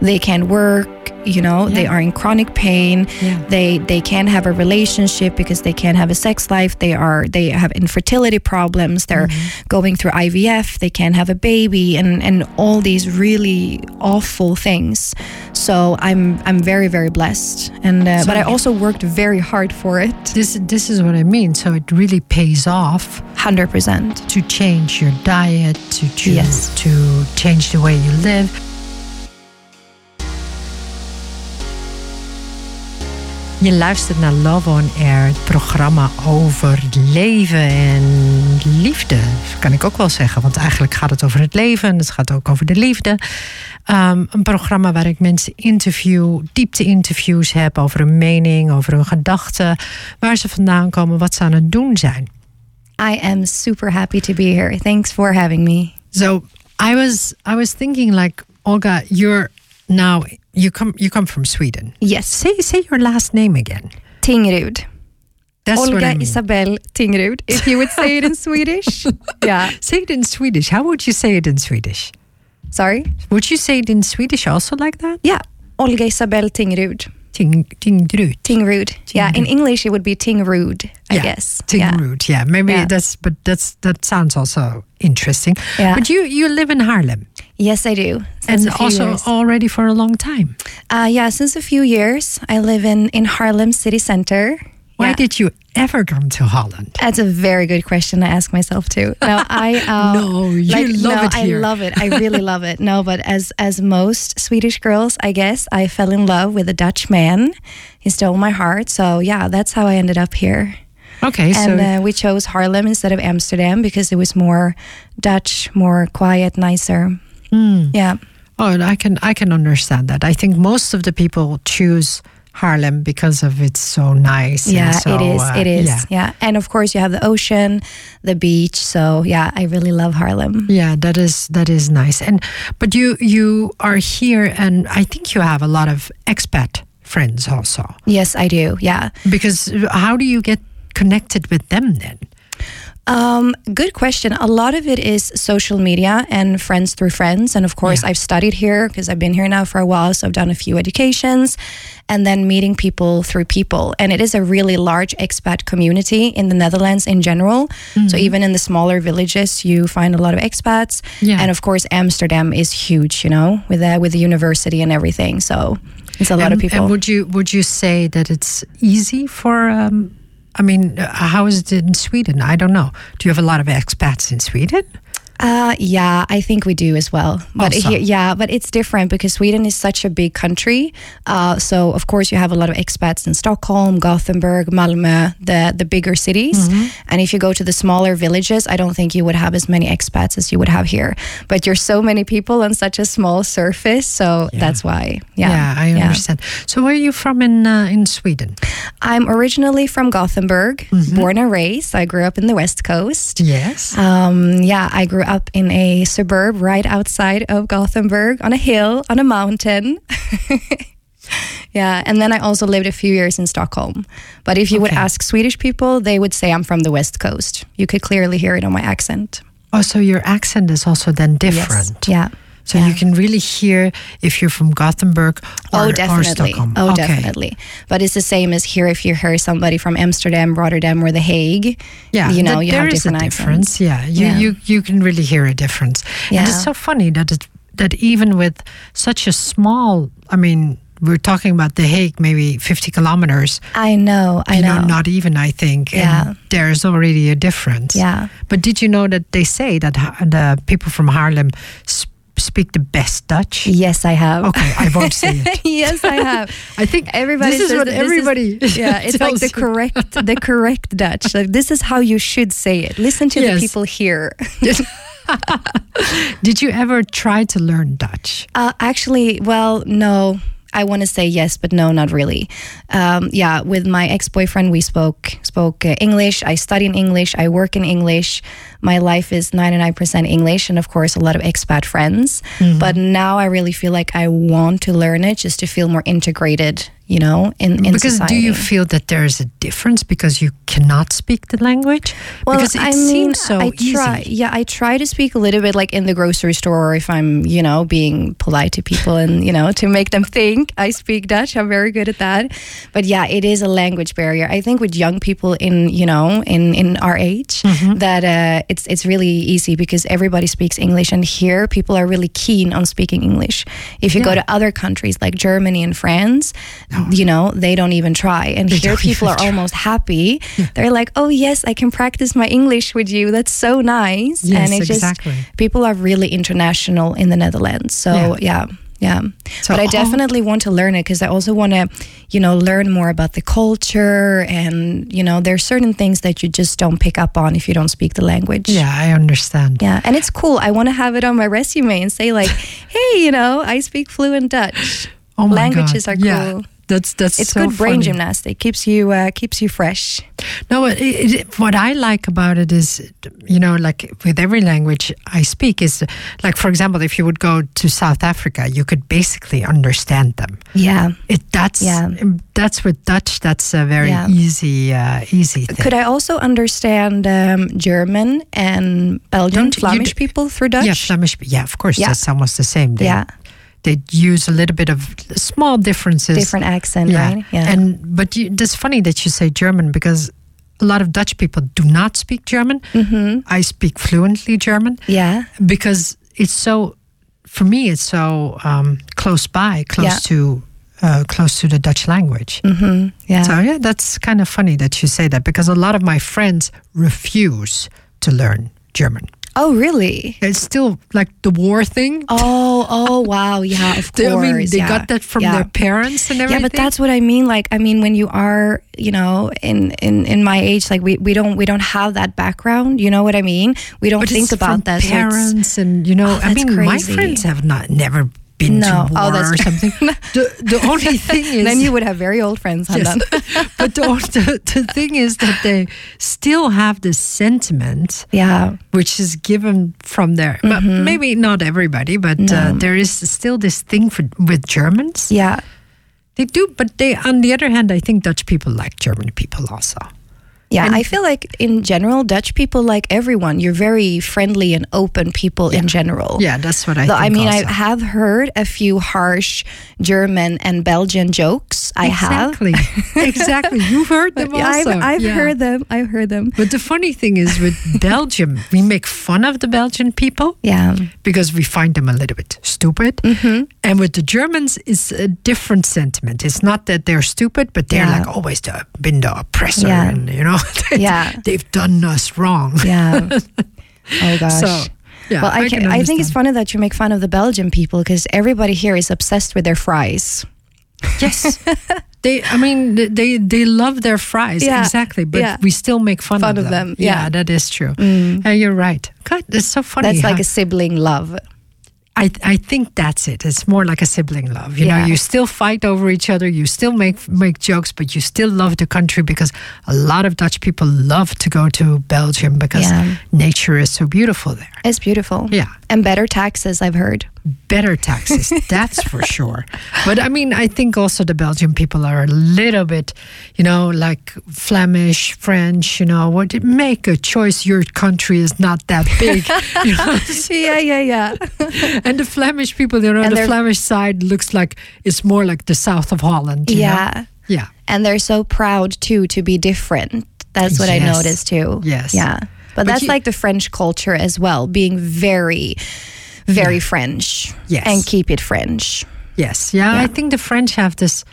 they can't work. You know, they are in chronic pain. Yeah. They they can't have a relationship because they can't have a sex life. They are they have infertility problems. They're Mm-hmm. going through IVF. They can't have a baby, and and all these really awful things. So I'm I'm very very blessed, and uh, So but I also worked very hard for it. This this is what I mean. So it really pays off Hundred percent. to change your diet, to choose, Yes. to change the way you live. Je luistert naar Love on Air, het programma over leven en liefde. Kan ik ook wel zeggen, want eigenlijk gaat het over het leven en het gaat ook over de liefde. Um, een programma waar ik mensen interview, diepte-interviews heb over hun mening, over hun gedachten, waar ze vandaan komen, wat ze aan het doen zijn. I am super happy to be here. Thanks for having me. So I was I was thinking like Olga, you're now you come you come from Sweden. Yes, Say say your last name again. Tingrud. That's what I Olga mean. Isabel Tingrud. If you would say it in Swedish. Yeah. Say it in Swedish. How would you say it in Swedish? Sorry. Would you say it in Swedish also like that? Yeah. Olga Isabel Tingrud. Ting Tingrud. Tingrud. Yeah. In English, it would be Tingrud, I yeah, guess. Yeah. Tingrud. Yeah. maybe Yeah. that's but that's that sounds also interesting. Yeah. But you you live in Haarlem Yes, I do. Since and also years. already for a long time. Uh, yeah, since a few years, I live in, in Haarlem city center. Why Yeah. did you ever come to Holland? That's a very good question I ask myself too. No, I uh, No, you love no, it I love it. I really love it. No, but as as most Swedish girls, I guess I fell in love with a Dutch man. He stole my heart. So yeah, that's how I ended up here. Okay, so And uh, we chose Haarlem instead of Amsterdam because it was more Dutch, more quiet, nicer. Hmm. Yeah. Oh, and I can I can understand that. I think most of the people choose Haarlem because of it's so nice. Yeah, so, it is. uh, it is. Yeah. Yeah. And of course, you have the ocean, the beach. So yeah, I really love Haarlem. Yeah, that is that is nice. And but you you are here, and I think you have a lot of expat friends also. Yes, I do. Yeah. Because how do you get connected with them then? Um, good question. A lot of it is social media and friends through friends. And of course, Yeah. I've studied here because I've been here now for a while. So I've done a few educations and then meeting people through people. And it is a really large expat community in the Netherlands in general. Mm-hmm. So even in the smaller villages, you find a lot of expats. Yeah. And of course, Amsterdam is huge, you know, with the, with the university and everything. So it's a lot and, of people. And would you would you say that it's easy for? Um, I mean, uh, how is it in Sweden? I don't know. Do you have a lot of expats in Sweden? Uh, yeah, I think we do as well. But Also. here, yeah, but it's different because Sweden is such a big country. Uh, so of course you have a lot of expats in Stockholm, Gothenburg, Malmö, the the bigger cities. And if you go to the smaller villages, I don't think you would have as many expats as you would have here. But you're so many people on such a small surface, so that's why. Yeah, I understand. So where are you from in uh, in Sweden? I'm originally from Gothenburg, born and raised. I grew up in the West Coast. Yes. Um, yeah, I grew up in a suburb right outside of Gothenburg on a hill, on a mountain. yeah, and then I also lived a few years in Stockholm. But if you would ask Swedish people, they would say I'm from the West Coast. You could clearly hear it on my accent. oh, so your accent is also then different. Yes. Yeah. So Yeah. you can really hear if you're from Gothenburg oh, or, oh, or definitely. Stockholm. Oh, Okay. definitely. But it's the same as here if you hear somebody from Amsterdam, Rotterdam, or The Hague. Yeah, you know, that- you there have is different a accents. difference. Yeah, you, Yeah. you you can really hear a difference. Yeah. And it's so funny that it that even with such a small, I mean, we're talking about The Hague, maybe 50 kilometers. I know. I you know. not even I think. Yeah. And there's already a difference. Yeah. But did you know that they say that uh, the people from Haarlem sp- speak the best Dutch? Yes, I have. Okay, I won't say it. yes, I have. I think Everybody this is what this is- everybody. yeah, it's like the you. correct the correct Dutch. Like this is how you should say it. Listen to Yes. the people here. Did you ever try to learn Dutch? Uh, actually, well, no. I want to say yes, but no, not really. Um, yeah, with my ex-boyfriend, we spoke spoke uh, English. I study in English. I work in English. My life is ninety nine percent English, and of course, a lot of expat friends. But now I really feel like I want to learn it just to feel more integrated. you know, in, in because society. do you feel that there is a difference because you cannot speak the language? Well, because it I mean, seems so I try. easy. Yeah, I try to speak a little bit like in the grocery store, or if I'm, you know, being polite to people and you know to make them think I speak Dutch. I'm very good at that. But yeah, it is a language barrier. I think with young people in, you know, in in our age, Mm-hmm. that uh, it's it's really easy because everybody speaks English, and here people are really keen on speaking English. If you go to other countries like Germany and France, you know, they don't even try. And They here people are try. almost happy. They're like, "Oh yes, I can practice my English with you. That's so nice." Yes, and it's exactly. just people are really international in the Netherlands. So Yeah. yeah. Yeah, So but I definitely want to learn it because I also want to, you know, learn more about the culture and you know, there's certain things that you just don't pick up on if you don't speak the language. Yeah, I understand. Yeah, and it's cool. I want to have it on my resume and say like, "Hey, you know, I speak fluent Dutch." Oh my god. Languages God. are Yeah, cool. That's that's It's so good brain funny. gymnastic. Keeps you uh, keeps you fresh. No, it, it, what I like about it is, you know, like with every language I speak, is like, for example, if you would go to South Africa, you could basically understand them. Yeah. It that's Yeah. that's with Dutch. That's a very Yeah. easy uh, easy thing. Could I also understand um, German and Belgian, Flemish people through Dutch? Yeah, Flemish. Yeah, of course, Yeah. that's almost the same. They, Yeah. They use a little bit of small differences. Different accent, yeah. right? Yeah. And but you, it's funny that you say German because a lot of Dutch people do not speak German. Mm-hmm. I speak fluently German yeah. because it's so. For me, it's so um, close by, close Yeah. to. Uh, close to the Dutch language. Mm-hmm. Yeah. So, yeah, that's kind of funny that you say that because a lot of my friends refuse to learn German. Oh, really? It's still like the war thing. Oh, oh, wow. Yeah, of course. I mean, they yeah. got that from Yeah. their parents and everything. Yeah, but that's what I mean. Like, I mean, when you are, you know, in in in my age, like we we don't we don't have that background. You know what I mean? We don't But think about that. so Parents and you know, Oh, I mean, my friends have not never been No. to war Oh, that's or something. the the only thing is then you would have very old friends, Yes. But the, the the thing is that they still have this sentiment yeah. which is given from there. But Mm-hmm. maybe not everybody, but uh, there is still this thing for with Germans. Yeah. They do, but they on the other hand, I think Dutch people like German people also. Yeah, And- I feel like in general, Dutch people like everyone. You're very friendly and open people in general. Yeah, that's what I Though, think. I mean, I have heard a few harsh German and Belgian jokes. I have. exactly, exactly. You've heard them Yeah, I've, also. I've Yeah. heard them. I've heard them. But the funny thing is, with Belgium, we make fun of the Belgian people Yeah. because we find them a little bit stupid. Mm-hmm. And with the Germans, it's a different sentiment. It's not that they're stupid, but they're Yeah. like always the, been the oppressor, Yeah. and you know, Yeah. they've done us wrong. Yeah. oh gosh. So, yeah, well, I, I can, can I think it's funny that you make fun of the Belgian people because everybody here is obsessed with their fries. Yes. They, I mean, they they love their fries Yeah, exactly, but yeah. we still make fun, Fun of, of them. them, yeah. Mm. that is true. Yeah, you're right. God, it's so funny. That's like a sibling love. I I think that's it. It's more like a sibling love. You know, you still fight over each other. You still make make jokes, but you still love the country because a lot of Dutch people love to go to Belgium because Yeah. nature is so beautiful there. It's beautiful. Yeah. And better taxes, I've heard. Better taxes, that's for sure. But I mean, I think also the Belgian people are a little bit, you know, like Flemish, French. You know, what make a choice. Your country is not that big. you know? yeah, yeah, yeah. and the Flemish people, you know, And the Flemish side looks like it's more like the south of Holland. you know? yeah. Yeah. And they're so proud too to be different. That's what I noticed too. Yes. Yeah. But, But that's you- like the French culture as well, being very, very French. Yes. And keep it French. Yes. Yeah, Yeah. I think the French have this,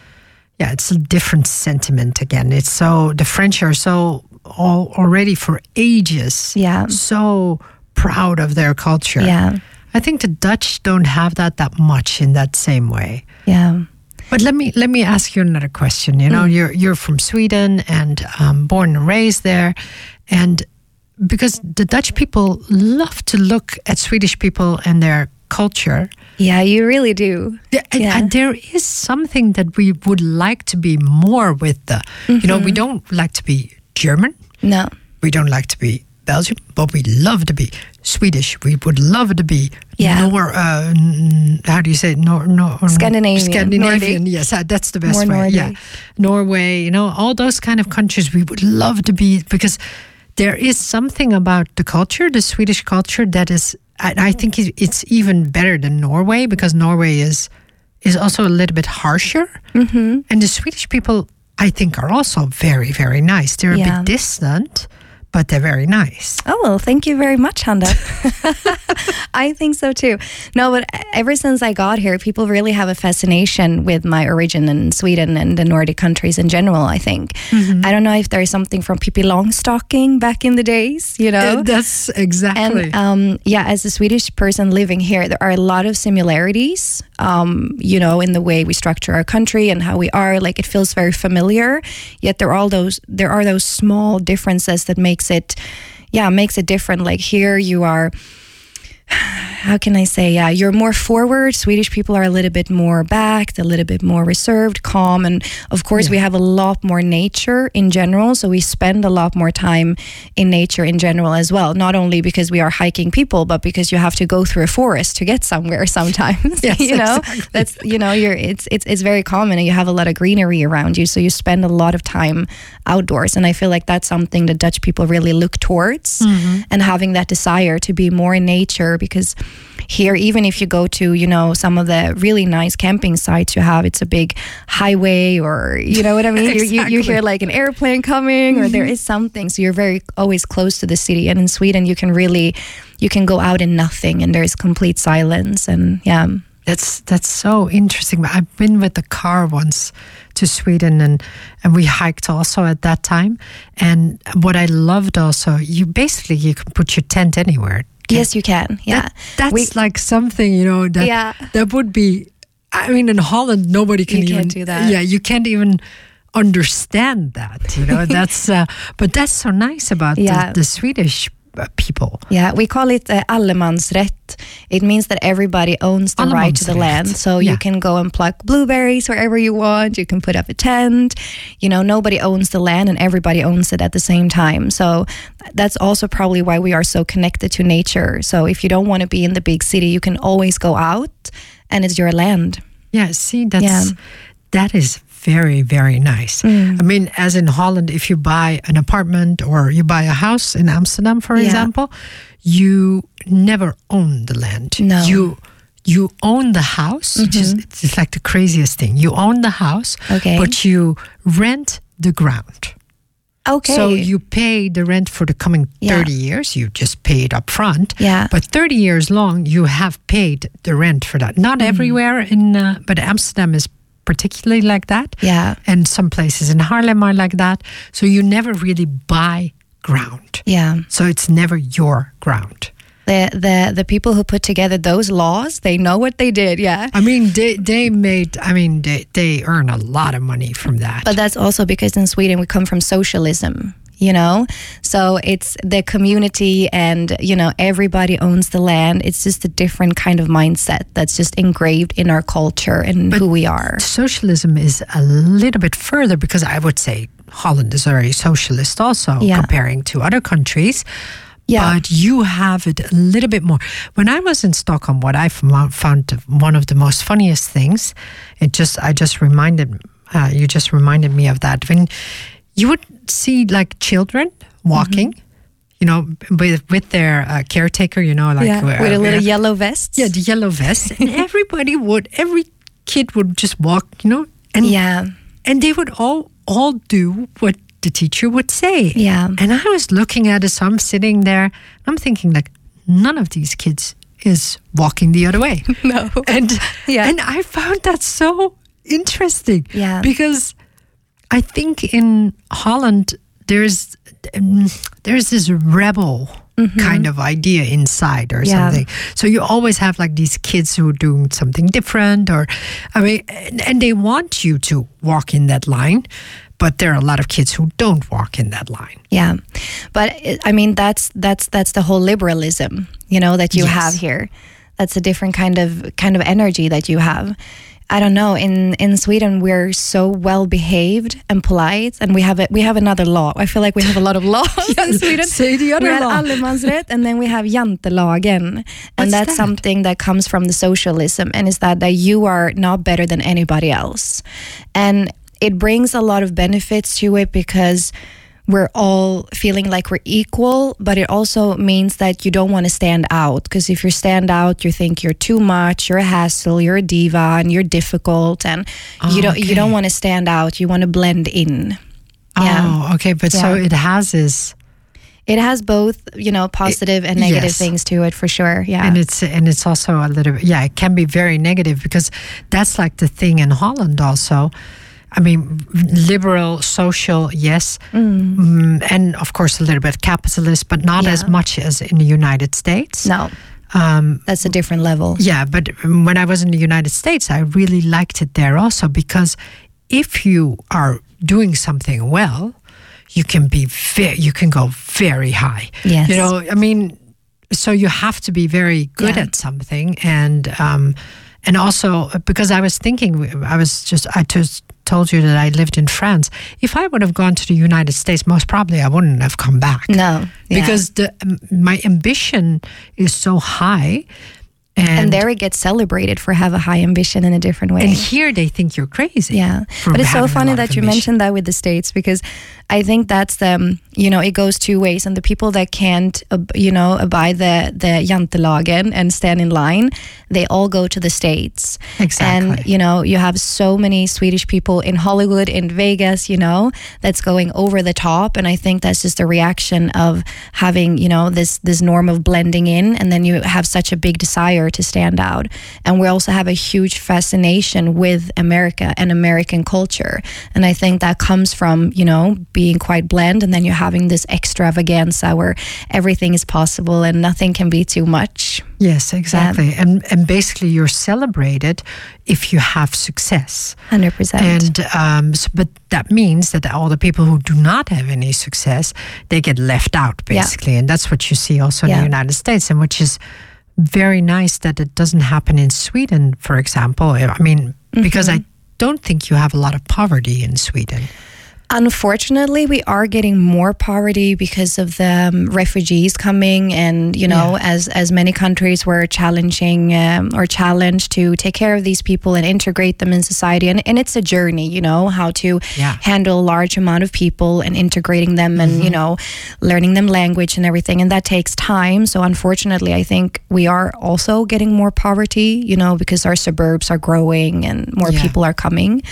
yeah, it's a different sentiment again. It's so, the French are so all, already for ages Yeah. so proud of their culture. Yeah. I think the Dutch don't have that that much in that same way. Yeah. But let me let me ask you another question. You know, Mm. you're you're from Sweden and um, born and raised there, and because the Dutch people love to look at Swedish people and their culture, Yeah, you really do. yeah, and- Yeah. and there is something that we would like to be more with the. You know, Mm-hmm. we don't like to be German, No. we don't like to be Belgium, but we love to be Swedish. We would love to be Yeah. Nor, uh, how do you say it? Nor, nor, Scandinavian, Scandinavian. Nordic. Yes, uh, that's the best More way. Yeah, Norway. You know, all those kind of countries we would love to be because there is something about the culture, the Swedish culture, that is. I, I think it's even better than Norway because Norway is is also a little bit harsher, mm-hmm. and the Swedish people. I think are also very, very nice. They're a bit distant, but they're very nice. Oh, well, thank you very much, Handan. I think so too. No, but ever since I got here, people really have a fascination with my origin in Sweden and the Nordic countries in general, I think. Mm-hmm. I don't know if there's something from Pippi Longstocking back in the days, you know? Uh, That's exactly. And um, yeah, as a Swedish person living here, there are a lot of similarities, um, you know, in the way we structure our country and how we are. Like it feels very familiar, yet there are all those there are those small differences that makes it, yeah, makes it different. Like here, you are how can I say? Yeah, you're more forward. Swedish people are a little bit more backed, a little bit more reserved, calm, and of course we have a lot more nature in general. So we spend a lot more time in nature in general as well. Not only because we are hiking people, but because you have to go through a forest to get somewhere sometimes. Yes, you know, exactly. that's you know, you're it's it's it's very common, and you have a lot of greenery around you. So you spend a lot of time outdoors, and I feel like that's something that Dutch people really look towards, mm-hmm. and having that desire to be more in nature because here even if you go to you know some of the really nice camping sites you have it's a big highway or you know what i mean you, you, you hear like an airplane coming or there mm-hmm. is something so you're very always close to the city and in sweden you can really you can go out in nothing and there's complete silence and yeah That's that's so interesting. I've been with the car once to Sweden and and we hiked also at that time. And what I loved also, you basically you can put your tent anywhere. Yes you can yeah That- that's We- like something you know that Yeah. that would be. I mean, in Holland, nobody can You even do that. Yeah, you can't even understand that. You know, that's uh, but that's so nice about Yeah. the, the Swedish people. Yeah, we call it uh, allemansrätt. It means that everybody owns the right to the land. So Yeah. you can go and pluck blueberries wherever you want. You can put up a tent. You know, nobody owns the land and everybody owns it at the same time. So that's also probably why we are so connected to nature. So if you don't want to be in the big city, you can always go out and it's your land. Yeah, see, that's Yeah. that is very very nice. Mm. I mean, as in Holland, if you buy an apartment or you buy a house in Amsterdam, for Yeah. example, you never own the land. No. you you own the house. which is- it's like the craziest thing. You own the house, Mm-hmm. Okay. but you rent the ground. Okay. So you pay the rent for the coming Yeah. 30 years. You just pay it up front. Yeah. But 30 years long, you have paid the rent for that. Not Mm. everywhere in, uh, but Amsterdam is particularly like that. Yeah. And some places in Haarlem are like that. So you never really buy ground. yeah. So it's never your ground. The, the the people who put together those laws, they know what they did. Yeah. I mean, they, they made, I mean, they, they earn a lot of money from that. But that's also because in Sweden we come from socialism, you know? So it's the community and, you know, everybody owns the land. It's just a different kind of mindset that's just engraved in our culture and who we are. socialism is a little bit further because I would say Holland is very socialist also Yeah. comparing to other countries. Yeah. But you have it a little bit more. When I was in Stockholm, what I found one of the most funniest things, it just I just reminded uh, you just reminded me of that when you would see like children walking, Mm-hmm. you know, with with their uh, caretaker, you know, like yeah. uh, With a little uh, yellow vest. yeah, the yellow vest, and everybody would, every kid would just walk, you know, and Yeah. and they would all all do what the teacher would say. Yeah. and I was looking at it, so I'm sitting there, I'm thinking like, none of these kids is walking the other way. No. and Yeah. and I found that so interesting. Yeah. because I think in Holland there's um, there's this rebel kind of idea inside or Mm-hmm. Yeah. something. So you always have like these kids who are doing something different, or I mean, and, and they want you to walk in that line. But there are a lot of kids who don't walk in that line. Yeah, but I mean that's that's that's the whole liberalism, you know, that you Yes. have here. That's a different kind of kind of energy that you have. I don't know. In in Sweden, we're so well behaved and polite, and we have a, we have another law. I feel like we have a lot of laws in Sweden. Say the other we have law. allemansrätt, and then we have jantelagen, and What's that's that? something that comes from the socialism, and is that that you are not better than anybody else, and it brings a lot of benefits to it because we're all feeling like we're equal, but it also means that you don't want to stand out because if you stand out, you think you're too much, you're a hassle, you're a diva, and you're difficult, and oh, you don't you don't want to stand out. You want to blend in. Oh, yeah. Oh, okay. But so it has this, It has both, you know, positive and negative yes. things to it for sure. Yeah. and it's and it's also a little yeah, it can be very negative because that's like the thing in Holland also. I mean, liberal, social, yes, Mm, and of course a little bit capitalist, but not as much as in the United States. no, Um, that's a different level. Yeah, but when I was in the United States, I really liked it there also because if you are doing something well, you can be very, you can go very high. Yes. You know, I mean, so you have to be very good Yeah. at something, and um, and also because I was thinking, I was just, I just told you that I lived in France. If I would have gone to the United States, most probably I wouldn't have come back No, yeah. because the my ambition is so high, and, and there it gets celebrated for have a high ambition in a different way. and here they think you're crazy. Yeah, but it's so funny that you mentioned that with the states because I think that's the um, you know it goes two ways, and the people that can't ab- you know abide the the jantelagen and stand in line, they all go to the states. Exactly. And you know you have so many Swedish people in Hollywood, in Vegas, you know that's going over the top, and I think that's just a reaction of having you know this this norm of blending in, and then you have such a big desire to stand out, and we also have a huge fascination with America and American culture, and I think that comes from you know being quite bland and then you're having this extravaganza where everything is possible and nothing can be too much. Yes, exactly. And and basically you're celebrated if you have success. Hundred percent. And um, so, but that means that all the people who do not have any success, they get left out Yeah. basically, and that's what you see also in the United States, and which is very nice that it doesn't happen in Sweden, for example. I mean, because Mm-hmm. I don't think you have a lot of poverty in Sweden. Unfortunately, we are getting more poverty because of the um, refugees coming, and you know, as as many countries were challenging um, or challenged to take care of these people and integrate them in society, and, and it's a journey, you know, how to Yeah. handle a large amount of people and integrating them, and you know, learning them language and everything, and that takes time. So, unfortunately, I think we are also getting more poverty, you know, because our suburbs are growing and more Yeah. people are coming.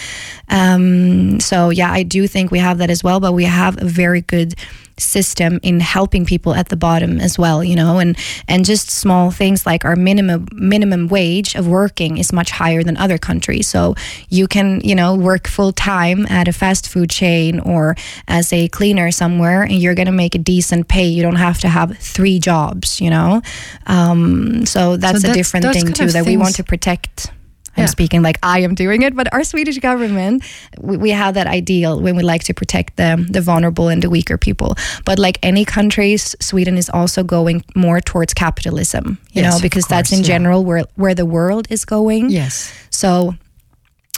Um, so yeah, I do think we have that as well, but we have a very good system in helping people at the bottom as well, you know, and and just small things like our minimum minimum wage of working is much higher than other countries. So you can, you know, work full time at a fast food chain or as a cleaner somewhere and you're going to make a decent pay. You don't have to have three jobs, you know. Um, so that's a that's- different thing too that we want to protect. I'm Yeah. speaking like I am doing it, but our Swedish government, we, we have that ideal when we like to protect the the vulnerable and the weaker people. But like any countries, Sweden is also going more towards capitalism, you Yes, know, because that's in yeah. general where where the world is going. Yes. So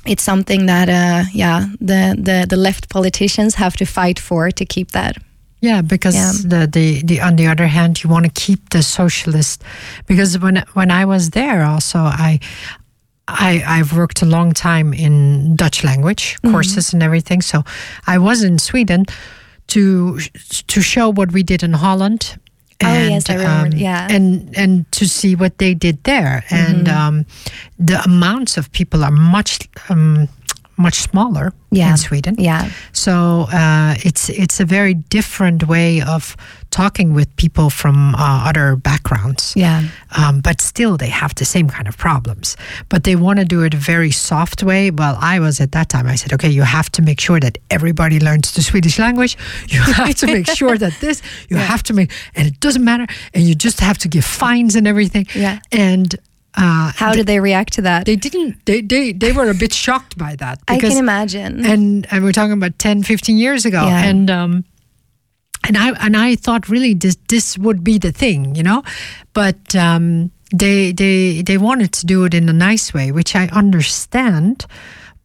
it's something that, uh, yeah, the, the the left politicians have to fight for to keep that. Yeah, because Yeah. the, the the on the other hand, you want to keep the socialist. Because when when I was there, also I. I, I've worked a long time in Dutch language Mm-hmm. courses and everything. So I was in Sweden to to show what we did in Holland. Oh, yes, I remember. um, Yeah. and and to see what they did there, and Mm-hmm. um, the amounts of people are much um, much smaller Yeah. in Sweden. Yeah. So uh, it's it's a very different way of talking with people from uh, other backgrounds. Yeah. Um, but still, they have the same kind of problems. But they want to do it a very soft way. Well, I was at that time. I said, okay, you have to make sure that everybody learns the Swedish language. You have to make sure that this. You have to make, and it doesn't matter. And you just have to give fines and everything. Yeah. And uh, How did they react to that? they didn't. They they they were a bit shocked by that. I can imagine. and and we're talking about 10 15 years ago Yeah. and um and i and i thought really this this would be the thing you know but um they they they wanted to do it in a nice way, which I understand.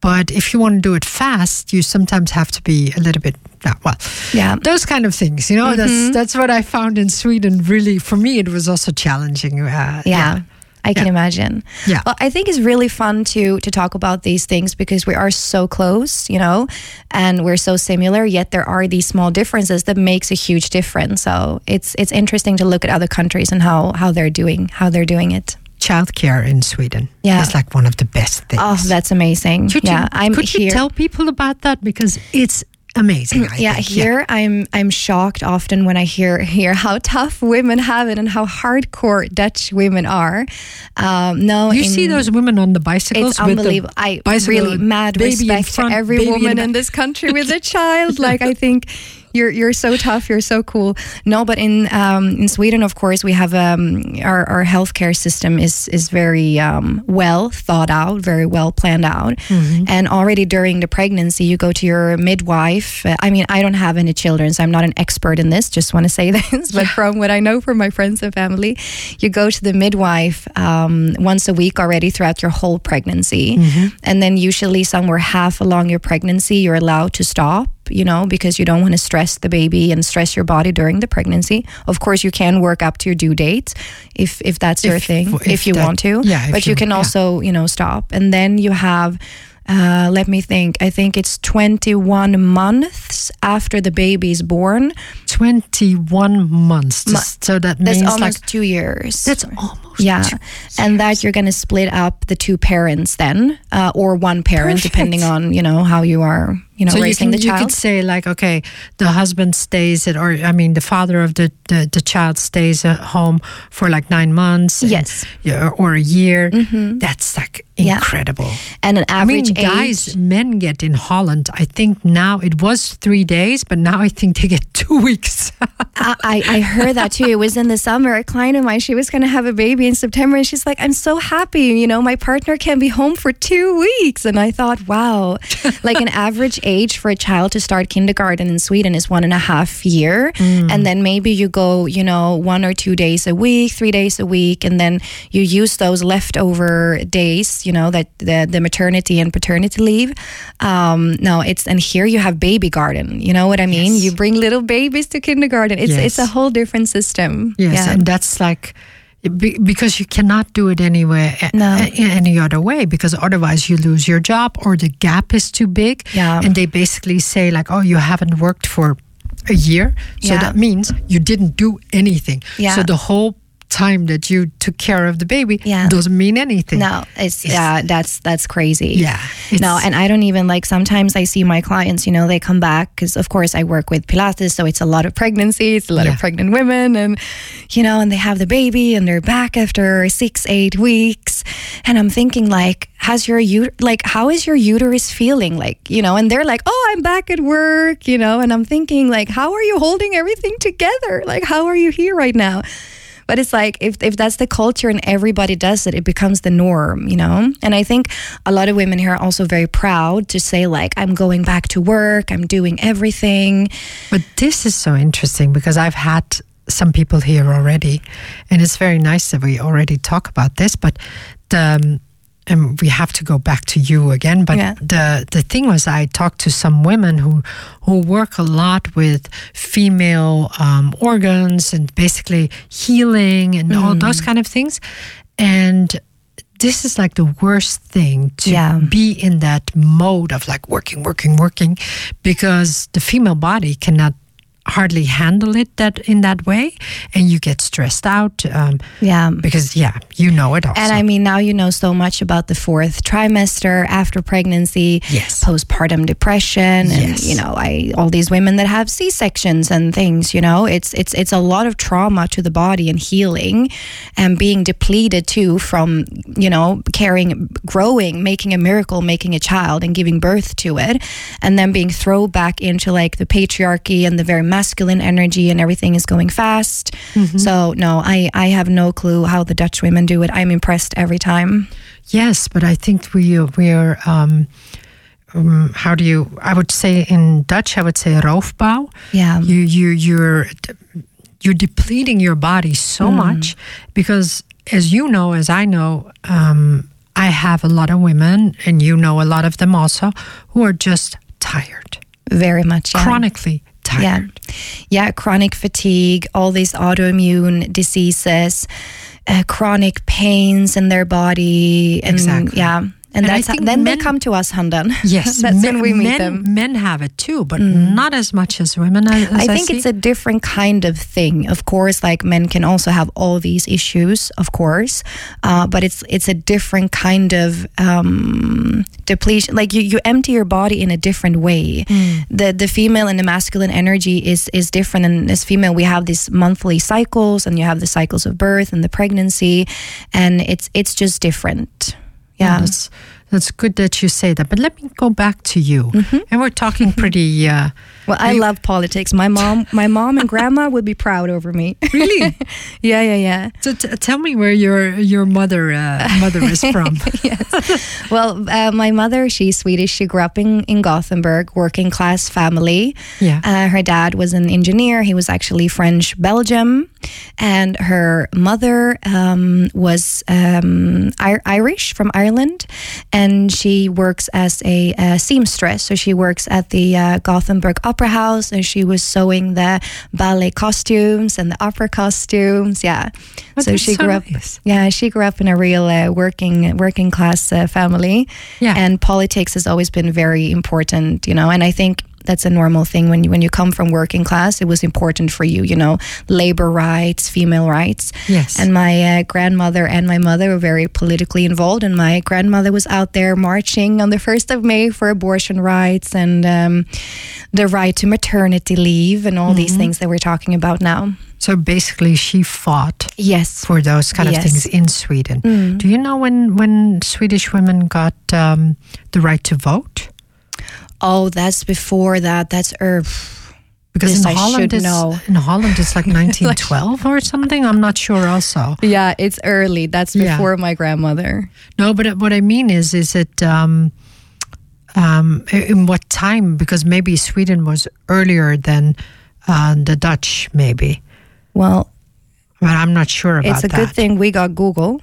But if you want to do it fast, you sometimes have to be a little bit well. Yeah, those kind of things. You know, mm-hmm. that's that's what I found in Sweden. Really, for me, it was also challenging. Uh, yeah. yeah. I can yeah. imagine. Yeah. Well, I think it's really fun to to talk about these things because we are so close, you know, and we're so similar. Yet there are these small differences that makes a huge difference. So it's it's interesting to look at other countries and how how they're doing how they're doing it childcare in Sweden. Yeah, it's like one of the best oh, things. Oh, that's amazing. Could yeah, you, I'm could here. you tell people about that because it's amazing. I yeah, think. here yeah. I'm I'm shocked often when I hear hear how tough women have it and how hardcore Dutch women are. Um, no, you in, see those women on the bicycles. It's unbelievable. I really mad respect front, every woman in, in this country with a child. like I think you're you're so tough. You're so cool. No, but in um, in Sweden, of course, we have um, our our healthcare system is is very um, well thought out, very well planned out, mm-hmm. and already during the pregnancy, you go to your midwife. I mean, I don't have any children, so I'm not an expert in this. Just want to say this, but from what I know from my friends and family, you go to the midwife um, once a week already throughout your whole pregnancy, mm-hmm. and then usually somewhere half along your pregnancy, you're allowed to stop you know, because you don't want to stress the baby and stress your body during the pregnancy. Of course, you can work up to your due date if if that's your thing, if, if you that, want to. Yeah, but you, you can yeah. also, you know, stop. And then you have uh, let me think. I think it's 21 months after the baby is born. 21 months. Mo- so that means that's almost like, two years. That's almost yeah, and that you're going to split up the two parents then, uh, or one parent, Perfect. depending on you know how you are you know, so raising you can, the child. You could say like, okay, the husband stays at, or I mean, the father of the the, the child stays at home for like nine months, yes, and, or a year. Mm-hmm. That's like incredible. Yeah. And an average I mean, guys, age, men get in Holland. I think now it was three days, but now I think they get two weeks. I, I heard that too. It was in the summer. A client of mine, she was going to have a baby in September, and she's like, "I'm so happy. You know, my partner can be home for two weeks." And I thought, wow, like an average age for a child to start kindergarten in Sweden is one and a half year. Mm. And then maybe you go, you know, one or two days a week, three days a week, and then you use those leftover days, you know, that the, the maternity and paternity leave. Um, no, it's, and here you have baby garden. You know what I mean? Yes. You bring little babies to kindergarten. It's, yes. it's a whole different system. Yes. Yeah. And that's like, because you cannot do it anywhere no. any other way because otherwise you lose your job or the gap is too big yeah. and they basically say like oh you haven't worked for a year so yeah. that means you didn't do anything yeah. so the whole time that you took care of the baby yeah. doesn't mean anything. No, it's, yeah, that's that's crazy. Yeah. No, and I don't even like sometimes I see my clients, you know, they come back because of course I work with Pilates, so it's a lot of pregnancy, it's a lot yeah. of pregnant women and you know, and they have the baby and they're back after 6 8 weeks and I'm thinking like has your ut- like how is your uterus feeling like, you know, and they're like, "Oh, I'm back at work," you know, and I'm thinking like, "How are you holding everything together? Like how are you here right now?" But it's like if, if that's the culture and everybody does it, it becomes the norm, you know? And I think a lot of women here are also very proud to say, like, I'm going back to work, I'm doing everything. But this is so interesting because I've had some people here already, and it's very nice that we already talk about this, but the um, and we have to go back to you again but yeah. the the thing was i talked to some women who who work a lot with female um, organs and basically healing and mm. all those kind of things and this is like the worst thing to yeah. be in that mode of like working working working because the female body cannot hardly handle it that in that way and you get stressed out um, yeah because yeah you know it also. and i mean now you know so much about the fourth trimester after pregnancy yes postpartum depression and yes. you know i all these women that have c-sections and things you know it's it's it's a lot of trauma to the body and healing and being depleted too from you know carrying growing making a miracle making a child and giving birth to it and then being thrown back into like the patriarchy and the very masculine energy and everything is going fast. Mm-hmm. So no, I I have no clue how the Dutch women do it. I'm impressed every time. Yes, but I think we we're um, um, how do you? I would say in Dutch, I would say roofbouw. Yeah, you you you're you're depleting your body so much because, as you know, as I know, um, I have a lot of women, and you know a lot of them also, who are just tired, Very much. Yeah. chronically. Tired. Yeah, chronic fatigue, all these autoimmune diseases, uh, chronic pains in their body. And Exactly. Yeah. And, And that's think then men- they come to us, Handan. Yes, that's men, when we meet men, them. Mm. Men have it too, but not as much as women. As I think see. it's a different kind of thing. Of course, like men can also have all these issues, of course, uh, but it's it's a different kind of um, depletion. Like you, you empty your body in a different way. The the female and the masculine energy is is different. And as female, we have these monthly cycles, and you have the cycles of birth and the pregnancy, and it's it's just different. That's, that's good that you say that. But let me go back to you. Mm-hmm. And we're talking pretty. Uh, Well, I love politics. My mom, my mom and grandma would be proud over me. really? yeah, yeah, yeah. so t- tell me where your your mother uh, mother is from. Well, uh, my mother, she's Swedish. She grew up in, in Gothenburg, working class family. Yeah. Uh, her dad was an engineer. He was actually French Belgium. And her mother um, was um, Ir- Irish from Ireland. And she works as a, uh seamstress. So she works at the uh, Gothenburg Opera House and she was sewing the ballet costumes and the opera costumes. Yeah. Oh, so she so grew up. Yeah, she grew up in a real uh, working working class uh, family. Yeah. And politics has always been very important, you know. And I think that's a normal thing when you when you come from working class. It was important for you, you know, labor rights, female rights. Yes. And my uh, grandmother and my mother were very politically involved. And my grandmother was out there marching on the first of May for abortion rights and um, the right to maternity leave and all these things that we're talking about now. So basically, she fought Yes. for those kind of Yes. Mm. things in Sweden. Do you know when when Swedish women got um, the right to vote? Oh, that's before that. That's er, Because in I Holland, it's, know. in Holland, it's like 1912 or something. I'm not sure. Also, Yeah, it's early. That's Yeah. before my grandmother. no. But what I mean is, is it um, um, in what time? Because maybe Sweden was earlier than uh, the Dutch, maybe. Well, But I'm not sure about it's a that. good thing we got Google.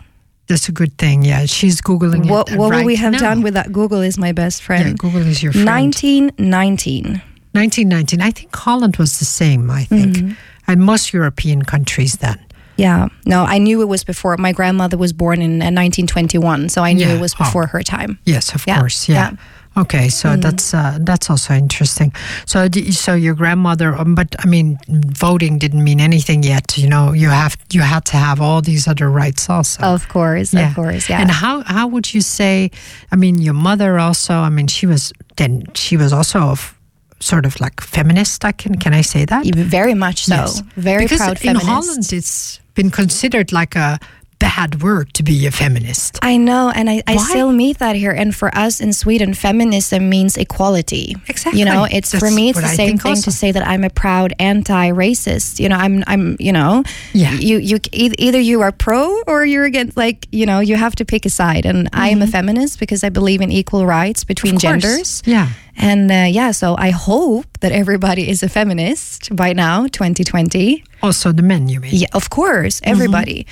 That's a good thing. Yeah, she's googling What it. what right would we have now. done with that? Google is my best friend. Yeah. Google is your friend. 1919. 1919. I think Holland was the same. I think, Mm-hmm. and most European countries then. Yeah. No, I knew it was before. My grandmother was born in uh, 1921, so I knew Yeah. it was Oh. before her time. Yes, of Yeah, course. Yeah. yeah. Okay, so that's uh, that's also interesting. So, so your grandmother, um, but I mean, voting didn't mean anything yet. You know, you have you had to have all these other rights also. Of course, yeah. of course, yeah. And how how would you say? I mean, your mother also. I mean, she was then she was also of sort of like feminist. I can can I say that? Very much so. Yes. Very because proud in feminist. Holland, it's been considered like a bad word to be a feminist. I know, and I, I Why? still meet that here. And for us in Sweden, feminism means equality. Exactly. You know, it's for me, it's the I same thing also. to say that I'm a proud anti-racist. You know, I'm, I'm, you know, Yeah. you, you, either you are pro or you're against. Like, you know, you have to pick a side. And I am a feminist because I believe in equal rights between Mm-hmm. Genders. Yeah. And uh, yeah, so I hope that everybody is a feminist by now, 2020. Also, the men, you mean? Yeah, of course, Mm-hmm. everybody.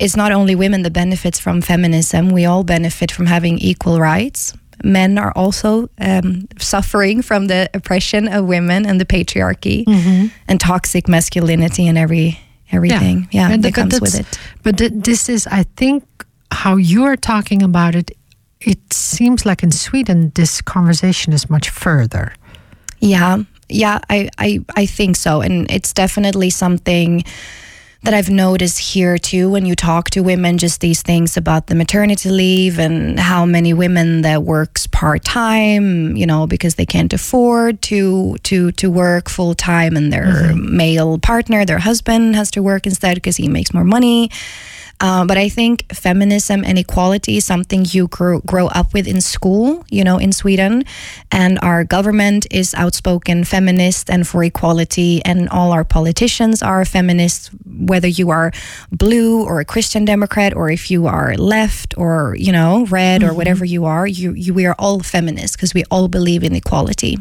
It's not only women that benefits from feminism. We all benefit from having equal rights. Men are also um, suffering from the oppression of women and the patriarchy and toxic masculinity and every everything. Yeah, And that comes with it. But th- this is, I think, how you are talking about it. It seems like in Sweden, this conversation is much further. Yeah, yeah, I, I, I think so, and it's definitely something that I've noticed here too. When you talk to women, just these things about the maternity leave and how many women that works part time, you know, because they can't afford to to to work full time, and their mm-hmm. male partner, their husband, has to work instead because he makes more money. Uh, but I think feminism and equality is something you grow, grow up with in school, you know, in Sweden. And our government is outspoken feminist and for equality. And all our politicians are feminists, whether you are blue or a Christian Democrat, or if you are left or, you know, red or whatever you are, you, you we are all feminists because we all believe in equality.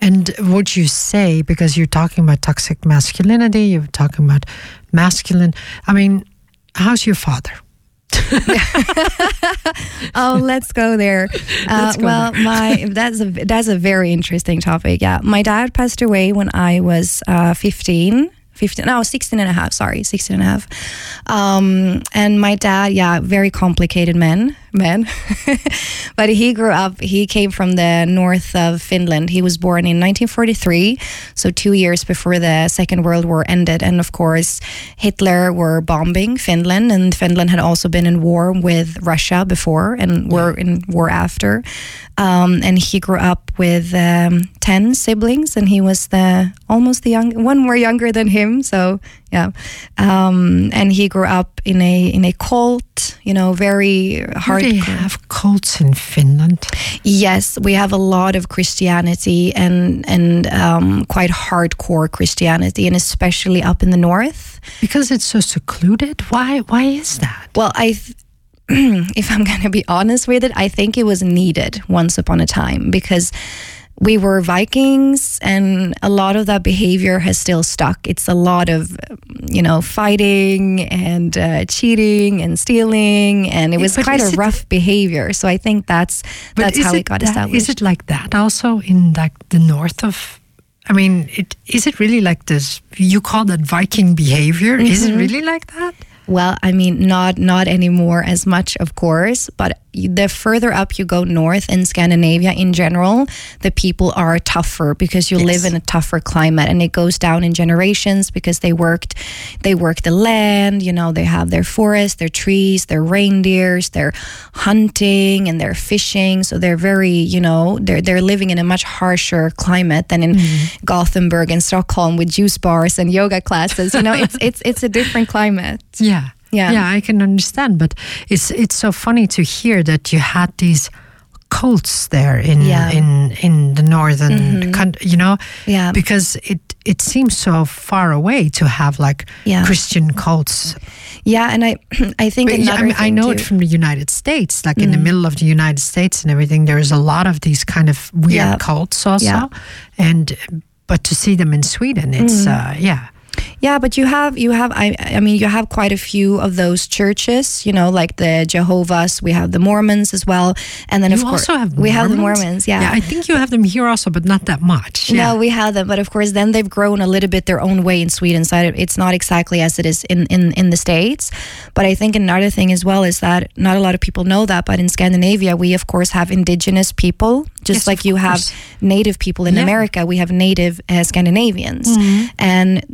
And would you say, because you're talking about toxic masculinity, you're talking about masculine, I mean, how's your father? oh, let's go there. Uh, Let's go well, there. my that's a that's a very interesting topic. Yeah, my dad passed away when I was uh, 15. 15, no, 16 and a half, sorry, 16 and a half. Um, and my dad, yeah, very complicated man, man. but he grew up, he came from the north of Finland. He was born in 1943, so two years before the Second World War ended. And of course, Hitler were bombing Finland, and Finland had also been in war with Russia before and were in war after. Um, and he grew up with um, 10 siblings, and he was the almost the young one more younger than him. So, yeah. Um, and he grew up in a in a cult, you know, very Do hard. they have cults in Finland? Yes, we have a lot of Christianity and and um, quite hardcore Christianity, and especially up in the north. Because it's so secluded? Why why is that? Well, I. Th- if I'm going to be honest with it, I think it was needed once upon a time because we were Vikings and a lot of that behavior has still stuck. It's a lot of, you know, fighting and uh, cheating and stealing, and it was but quite is a it- rough behavior. So I think that's that's how it got that- established. Is it like that also in like the north of? I mean, it, is it really like this? You call that Viking behavior? Is Mm-hmm. it really like that? Well, I mean, not not anymore as much, of course, but the further up you go north in Scandinavia in general, the people are tougher because you Yes. live in a tougher climate, and it goes down in generations because they worked, they work the land. You know, they have their forests, their trees, their reindeers, their hunting and their fishing. So they're very, you know, they're they're living in a much harsher climate than in mm-hmm. Gothenburg and Stockholm with juice bars and yoga classes. You know, it's it's it's a different climate. Yeah. Yeah. Yeah, I can understand, but it's it's so funny to hear that you had these cults there in Yeah. Mm-hmm. in in the northern country, you know? Yeah. Because it it seems so far away to have like Yeah. Christian cults. Yeah, and I I think But, yeah, I mean, I know too, it from the United States, like in Mm. the middle of the United States and everything. There's a lot of these kind of weird cults also, and but to see them in Sweden, it's Mm. uh, yeah. Yeah, but you have you have I I mean you have quite a few of those churches, you know, like the Jehovah's. We have the Mormons as well, and then You of course we have the Mormons? Yeah. yeah. I think you have them here also, but not that much. Yeah. No, we have them, but of course, then they've grown a little bit their own way in Sweden. So it's not exactly as it is in, in, in the States. But I think another thing as well is that not a lot of people know that, but in Scandinavia, we of course have indigenous people, just Yes, like you have native people in Yeah. America. We have native uh, Scandinavians. And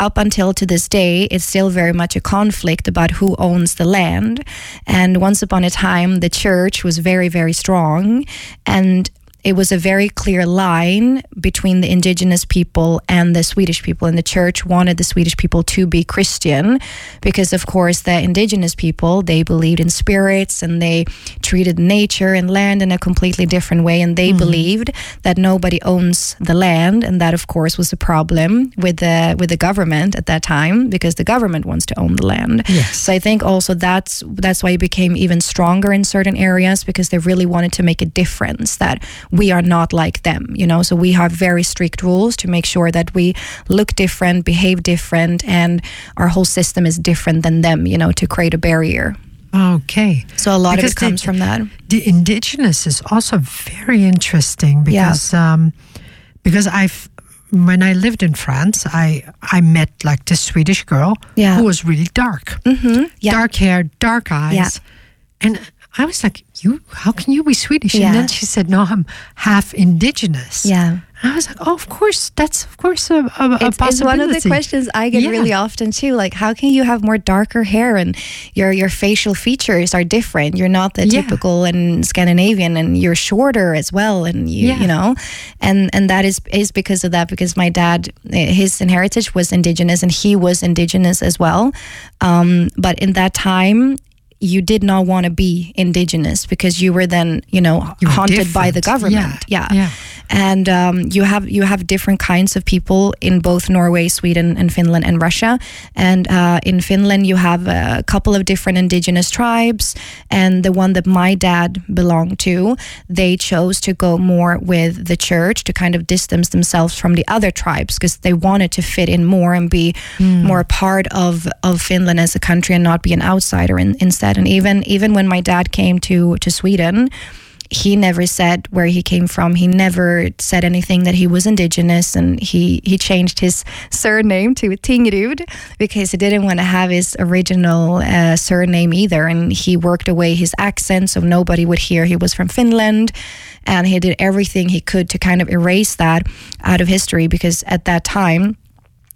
up until to this day, it's still very much a conflict about who owns the land. And once upon a time, the church was very, very strong. And it was a very clear line between the indigenous people and the Swedish people. And the church wanted the Swedish people to be Christian because, of course, the indigenous people, they believed in spirits and they treated nature and land in a completely different way. And they mm-hmm. believed that nobody owns the land. And that, of course, was a problem with the, with the government at that time because the government wants to own the land. Yes. So I think also that's that's why it became even stronger in certain areas because they really wanted to make a difference that we are not like them, you know. So we have very strict rules to make sure that we look different, behave different, and our whole system is different than them, you know, to create a barrier. Okay. So a lot Because of it comes from that. The indigenous is also very interesting because um, because I've when I lived in France, I I met like this Swedish girl Yeah. who was really dark, Mm-hmm. Yeah. dark hair, dark eyes, Yeah. and I was like, "You, how can you be Swedish?" Yeah. And then she said, "No, I'm half indigenous." Yeah. I was like, "Oh, of course, that's of course a, a, a It's, it's one of the questions I get Yeah. really often too. Like, how can you have more darker hair and your your facial features are different? You're not the Yeah. typical and Scandinavian, and you're shorter as well, and you you know, and and that is is because of that. Because my dad, eh, his heritage was indigenous, and he was indigenous as well. Um, but in that time. You did not want to be indigenous because you were then, you know, You haunted by the different. government. Yeah, yeah. And um, you have you have different kinds of people in both Norway, Sweden, and Finland and Russia. And uh, in Finland, you have a couple of different indigenous tribes, and the one that my dad belonged to, they chose to go more with the church to kind of distance themselves from the other tribes because they wanted to fit in more and be mm. more a part of of Finland as a country and not be an outsider in, instead. And even even when my dad came to to Sweden he never said where he came from. He never said anything that he was indigenous, and he he changed his surname to Tingrud because he didn't want to have his original uh, surname either. And he worked away his accent so nobody would hear he was from Finland. And he did everything he could to kind of erase that out of history because at that time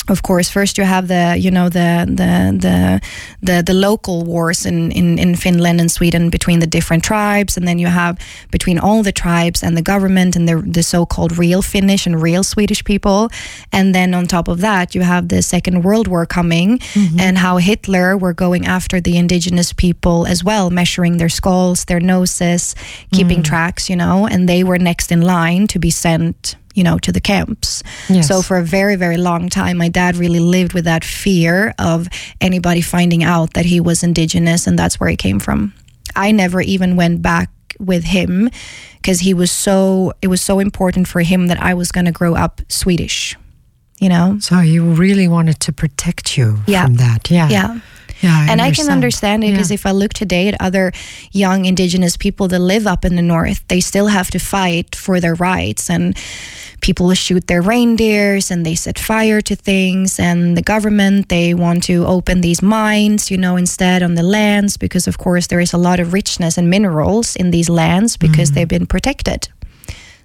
of course, first you have the you know the the the the, the local wars in, in, in Finland and Sweden between the different tribes, and then you have between all the tribes and the government and the the so-called real Finnish and real Swedish people, and then on top of that you have the Second World War coming, mm-hmm. and how Hitler were going after the indigenous people as well, measuring their skulls, their noses, keeping mm. tracks, you know, and they were next in line to be sent you know, to the camps. Yes. So for a very, very long time, my dad really lived with that fear of anybody finding out that he was indigenous and that's where he came from. I never even went back with him because he was so it was so important for him that I was going to grow up Swedish. You know? So he really wanted to protect you yeah. from that. Yeah. Yeah. Yeah, I and understand. I can understand it because yeah. if I look today at other young indigenous people that live up in the north, they still have to fight for their rights and people shoot their reindeers and they set fire to things and the government they want to open these mines you know instead on the lands because of course there is a lot of richness and minerals in these lands because mm. they've been protected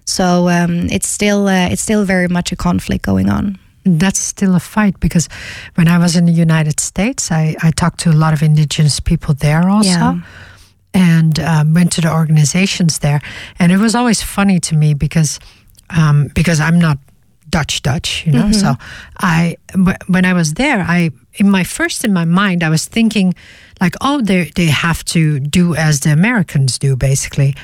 so um, it's still uh, it's still very much a conflict going on that's still a fight because when I was in the United States, I, I talked to a lot of indigenous people there also. Yeah. And um, went to the organizations there, and it was always funny to me because um, because I'm not Dutch Dutch, you know. Mm-hmm. So I when I was there, I in my first in my mind I was thinking like, oh, they they have to do as the Americans do, basically,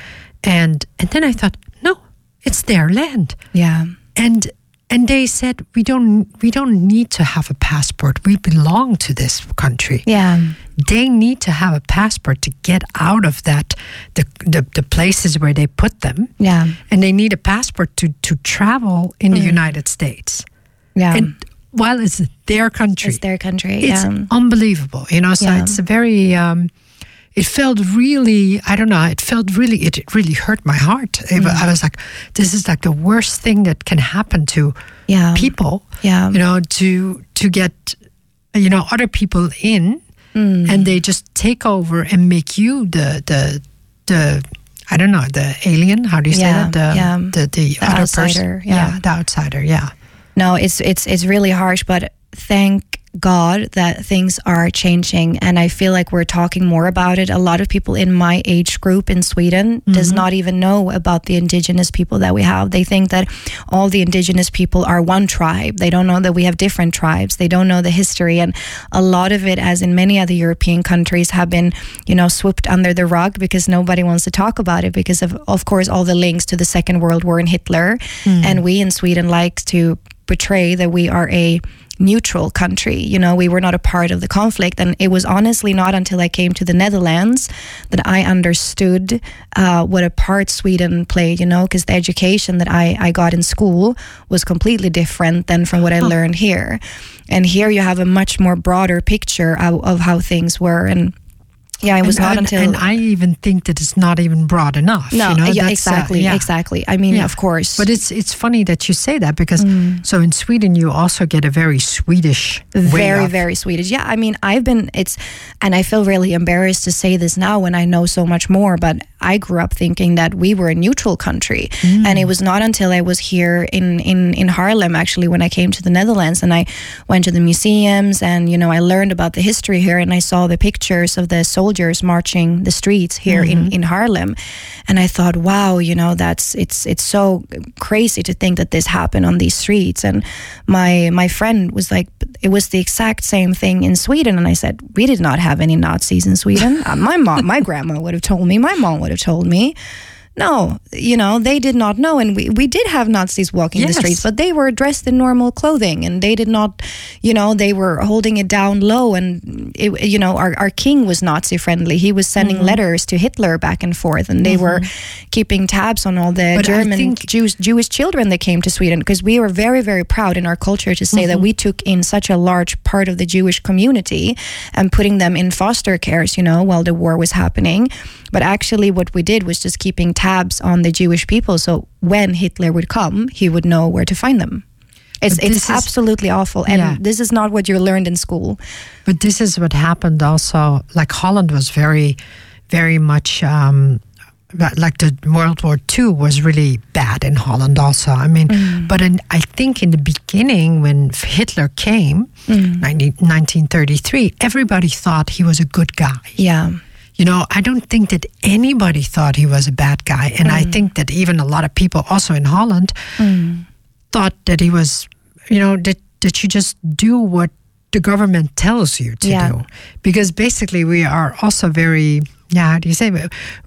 and and then I thought, no, it's their land. Yeah, and and they said we don't we don't need to have a passport. We belong to this country. Yeah. They need to have a passport to get out of that the, the, the places where they put them. Yeah. And they need a passport to to travel in mm. the united states. Yeah. And while it's their country it's their country it's yeah. unbelievable you know? So yeah. it's a very um, it felt really i don't know it felt really it really hurt my heart mm. i was like this is like the worst thing that can happen to yeah. people yeah you know to to get you know other people in mm. and they just take over and make you the the the I don't know the alien. How do you say yeah, that? The, yeah. the, the, the other outsider, person. Yeah. yeah, the outsider. Yeah. No, it's it's it's really harsh, but thank God that things are changing and I feel like we're talking more about it. A lot of people in my age group in Sweden mm-hmm. does not even know about the indigenous people that we have. They think that all the indigenous people are one tribe. They don't know that we have different tribes. They don't know the history and a lot of it as in many other European countries have been, you know, swooped under the rug because nobody wants to talk about it because of of course all the links to the Second World War and Hitler. Mm. And we in Sweden like to portray that we are a neutral country. You know, we were not a part of the conflict. And it was honestly not until I came to the Netherlands that I understood uh, what a part Sweden played, you know, because the education that I, I got in school was completely different than from what I learned here. And here you have a much more broader picture of, of how things were. And yeah, it was and, not and, until. And I even think that it's not even broad enough. No, you know? yeah, exactly, uh, yeah. exactly. I mean, yeah. of course. But it's it's funny that you say that because mm. so in Sweden you also get a very Swedish, very very Swedish. Yeah, I mean, I've been it's, and I feel really embarrassed to say this now when I know so much more. But I grew up thinking that we were a neutral country, mm. and it was not until I was here in in in Haarlem actually when I came to the Netherlands and I went to the museums and you know I learned about the history here and I saw the pictures of the soldiers marching the streets here mm-hmm. in in Haarlem, and I thought, wow, you know that's it's it's so crazy to think that this happened on these streets. And my my friend was like, it was the exact same thing in Sweden, and I said, we did not have any Nazis in Sweden. uh, my mom, my grandma would have told me. My mom would have told me. No, you know, they did not know. And we, we did have Nazis walking Yes. the streets, but they were dressed in normal clothing and they did not, you know, they were holding it down low. And, it, you know, our, our king was Nazi friendly. He was sending Mm-hmm. letters to Hitler back and forth, and they were keeping tabs on all the But German Jews, Jewish children that came to Sweden because we were very, very proud in our culture to say Mm-hmm. that we took in such a large part of the Jewish community and putting them in foster cares, you know, while the war was happening. But actually, what we did was just keeping tabs on the Jewish people. So when Hitler would come, he would know where to find them. It's, it's is- absolutely awful. And Yeah. this is not what you learned in school. But this is what happened also. Like Holland was very, very much um, like the World War II was really bad in Holland also. I mean, but in, I think in the beginning when Hitler came, 19, 1933, everybody thought he was a good guy. Yeah. You know, I don't think that anybody thought he was a bad guy. And I mm. think that even a lot of people also in Holland mm. thought that he was, you know, that, that you just do what the government tells you to Yeah. do. Because basically we are also very yeah, do you say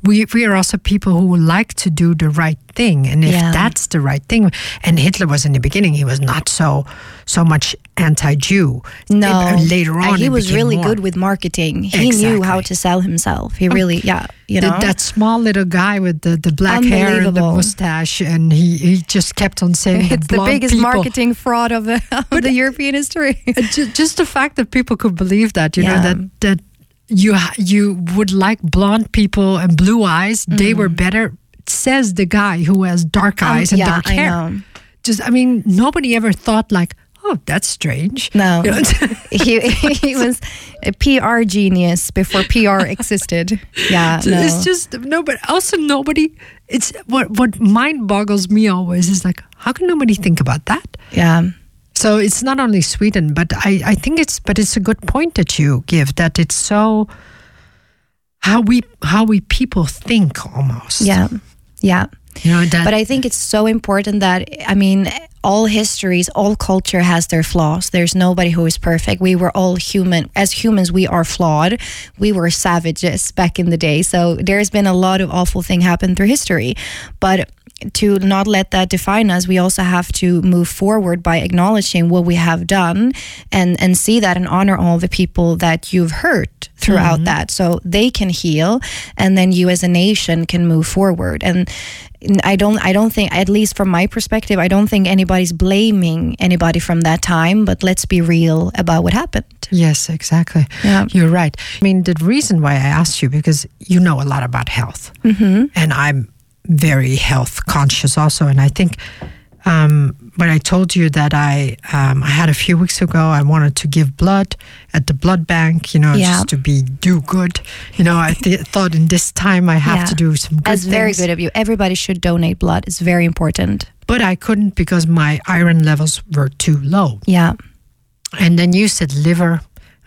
we we are also people who like to do the right thing. And if Yeah. that's the right thing and Hitler was in the beginning, he was not so so much anti Jew. No. later Uh, on he was really more. good with marketing. He knew how to sell himself. He really, yeah, you know. that small little guy with the, the black hair and the mustache, and he, he just kept on saying it's the blonde biggest people. marketing fraud of, the- of the European history. Uh, ju- just the fact that people could believe that, you know, that that you you would like blonde people and blue eyes, they were better. Says the guy who has dark. Um, eyes and yeah, dark I hair. know. Just, I mean, nobody ever thought like, oh, that's strange. No, You know? he he was a PR genius before PR existed. Yeah, no. It's just no, but also nobody. It's what what mind boggles me always is like, how can nobody think about that? yeah, So it's not only Sweden, but I, I think it's but it's a good point that you give that it's so how we how we people think almost. yeah, yeah. You know that But I think it's so important that I mean, all histories, all culture has their flaws. There's nobody who is perfect. We were all human. As humans, we are flawed. We were savages back in the day. So there's been a lot of awful thing happen through history, but to not let that define us, we also have to move forward by acknowledging what we have done and and see that and honor all the people that you've hurt throughout that so they can heal and then you as a nation can move forward and I don't I don't think at least from my perspective I don't think anybody's blaming anybody from that time but let's be real about what happened yes, exactly. Yeah. You're right. I mean, the reason why I asked you because you know a lot about health, mm-hmm. and I'm very health conscious also, and I think. Um, when I told you that I um, I had a few weeks ago, I wanted to give blood at the blood bank, you know, Yeah. just to be do good. You know, I th- thought in this time I have Yeah. to do some good that's very good of you everybody should donate blood it's very important But I couldn't because my iron levels were too low. yeah And then you said liver.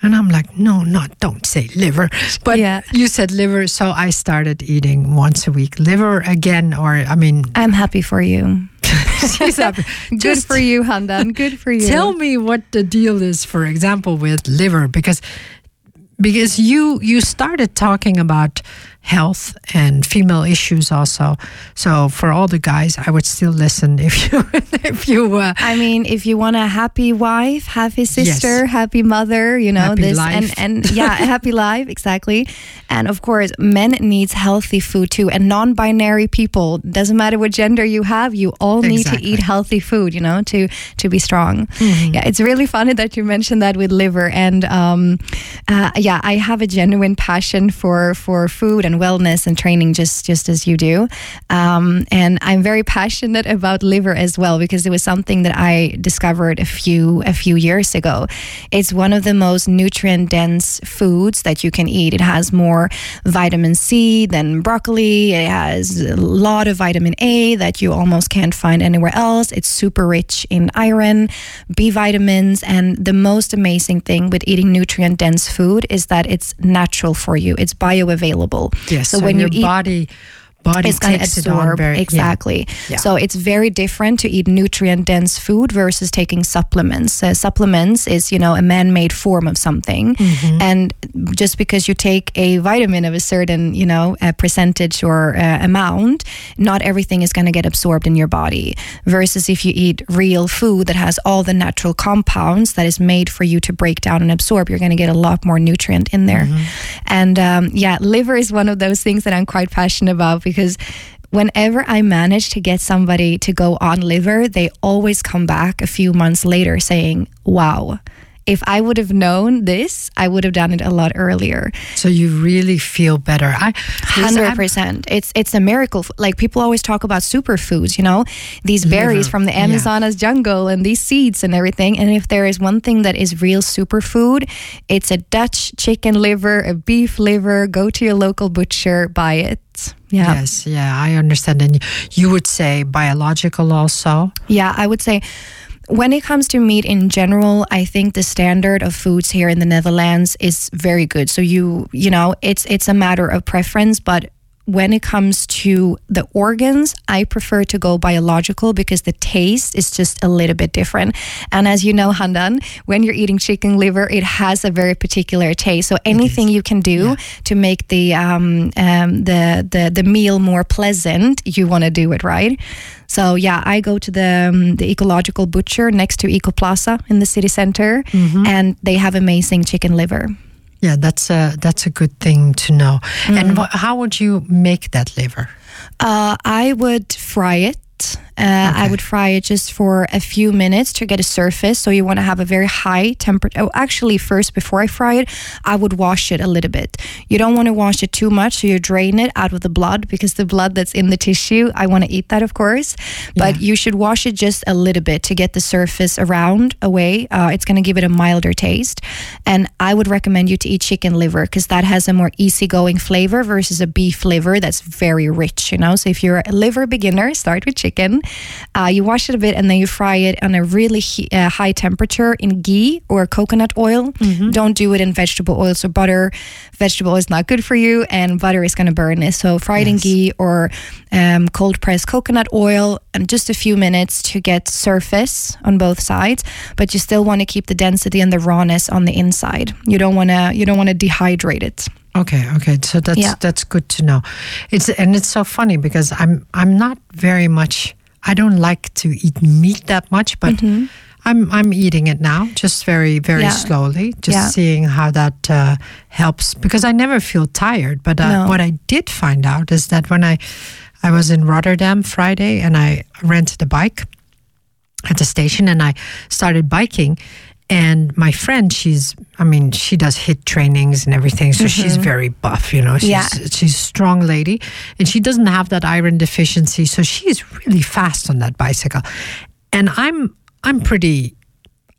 And I'm like, no, not don't say liver. But Yeah. you said liver, so I started eating once a week liver again. Or I mean, I'm happy for you she's happy. good for you Handan good for you Tell me what the deal is, for example, with liver, because because you you started talking about health and female issues also. So for all the guys, I would still listen if you if you. Uh, I mean, if you want a happy wife, happy sister, Yes. happy mother, you know Happy this, life. and and yeah, happy life exactly. And of course, men needs healthy food too. And non-binary people doesn't matter what gender you have, you all need to eat healthy food, you know, to to be strong. Mm-hmm. Yeah, it's really funny that you mentioned that with liver. And um, uh, yeah, I have a genuine passion for for food and wellness and training, just just as you do. Um, and I'm very passionate about liver as well because it was something that I discovered a few a few years ago. It's one of the most nutrient dense foods that you can eat. It has more vitamin C than broccoli. It has a lot of vitamin A that you almost can't find anywhere else. It's super rich in iron, B vitamins, and the most amazing thing with eating nutrient dense food is that it's natural for you. It's bioavailable. Yes. So so when you your eat body body it's going to absorb very- exactly. Yeah. so it's very different to eat nutrient dense food versus taking supplements. Uh, supplements is you know a man-made form of something. Mm-hmm. and just because you take a vitamin of a certain you know a percentage or uh, amount not everything is going to get absorbed in your body. Versus if you eat real food that has all the natural compounds that is made for you to break down and absorb you're going to get a lot more nutrient in there. And um, yeah liver is one of those things that i'm quite passionate about because whenever I manage to get somebody to go on liver, they always come back a few months later saying, Wow, if I would have known this, I would have done it a lot earlier. So you really feel better. I hundred percent. It's it's a miracle. Like people always talk about superfoods, you know, these berries from the yeah. Amazonas jungle and these seeds and everything. And if there is one thing that is real superfood, it's a Dutch chicken liver, a beef liver. Go to your local butcher, buy it. Yeah. Yes, yeah, I understand. And you would say biological also. Yeah, I would say when it comes to meat in general, I think the standard of foods here in the Netherlands is very good. So you you know, it's it's a matter of preference, but when it comes to the organs, I prefer to go biological because the taste is just a little bit different. And as you know, Handan, when you're eating chicken liver, it has a very particular taste. So anything you can do to make the um, um, the the the meal more pleasant, you want to do it right. So yeah, I go to the um, the ecological butcher next to EkoPlaza in the city center, and they have amazing chicken liver. Yeah, that's a that's a good thing to know. Mm-hmm. And wha how would you make that liver? Uh, I would fry it. Uh, I would fry it just for a few minutes to get a surface. So you want to have a very high temperature. Oh, actually, first before I fry it, I would wash it a little bit. You don't want to wash it too much, so you drain it out of the blood because the blood that's in the tissue, I want to eat that, of course. But Yeah. you should wash it just a little bit to get the surface around away. Uh, it's going to give it a milder taste. And I would recommend you to eat chicken liver because that has a more easygoing flavor versus a beef liver that's very rich, you know? So if you're a liver beginner, start with chicken. Uh, you wash it a bit and then you fry it on a really he- uh, high temperature in ghee or coconut oil. Don't do it in vegetable oil. So butter, vegetable is not good for you and butter is going to burn it. So fry it in ghee or um, cold pressed coconut oil and just a few minutes to get surface on both sides but you still want to keep the density and the rawness on the inside you don't want to you don't want to dehydrate it Okay, okay. So that's Yeah. that's good to know. It's and it's so funny because I'm I'm not very much I don't like to eat meat that much, but I'm I'm eating it now, just very very Mm-hmm. Yeah. slowly, just Yeah. seeing how that uh, helps because I never feel tired. But uh, No. what I did find out is that when I I was in Rotterdam Friday and I rented a bike at the station and I started biking. And my friend, she's, I mean, she does HIIT trainings and everything. So she's very buff, you know, she's, Mm-hmm. Yeah. she's a strong lady and she doesn't have that iron deficiency. So she's really fast on that bicycle. And I'm, I'm pretty,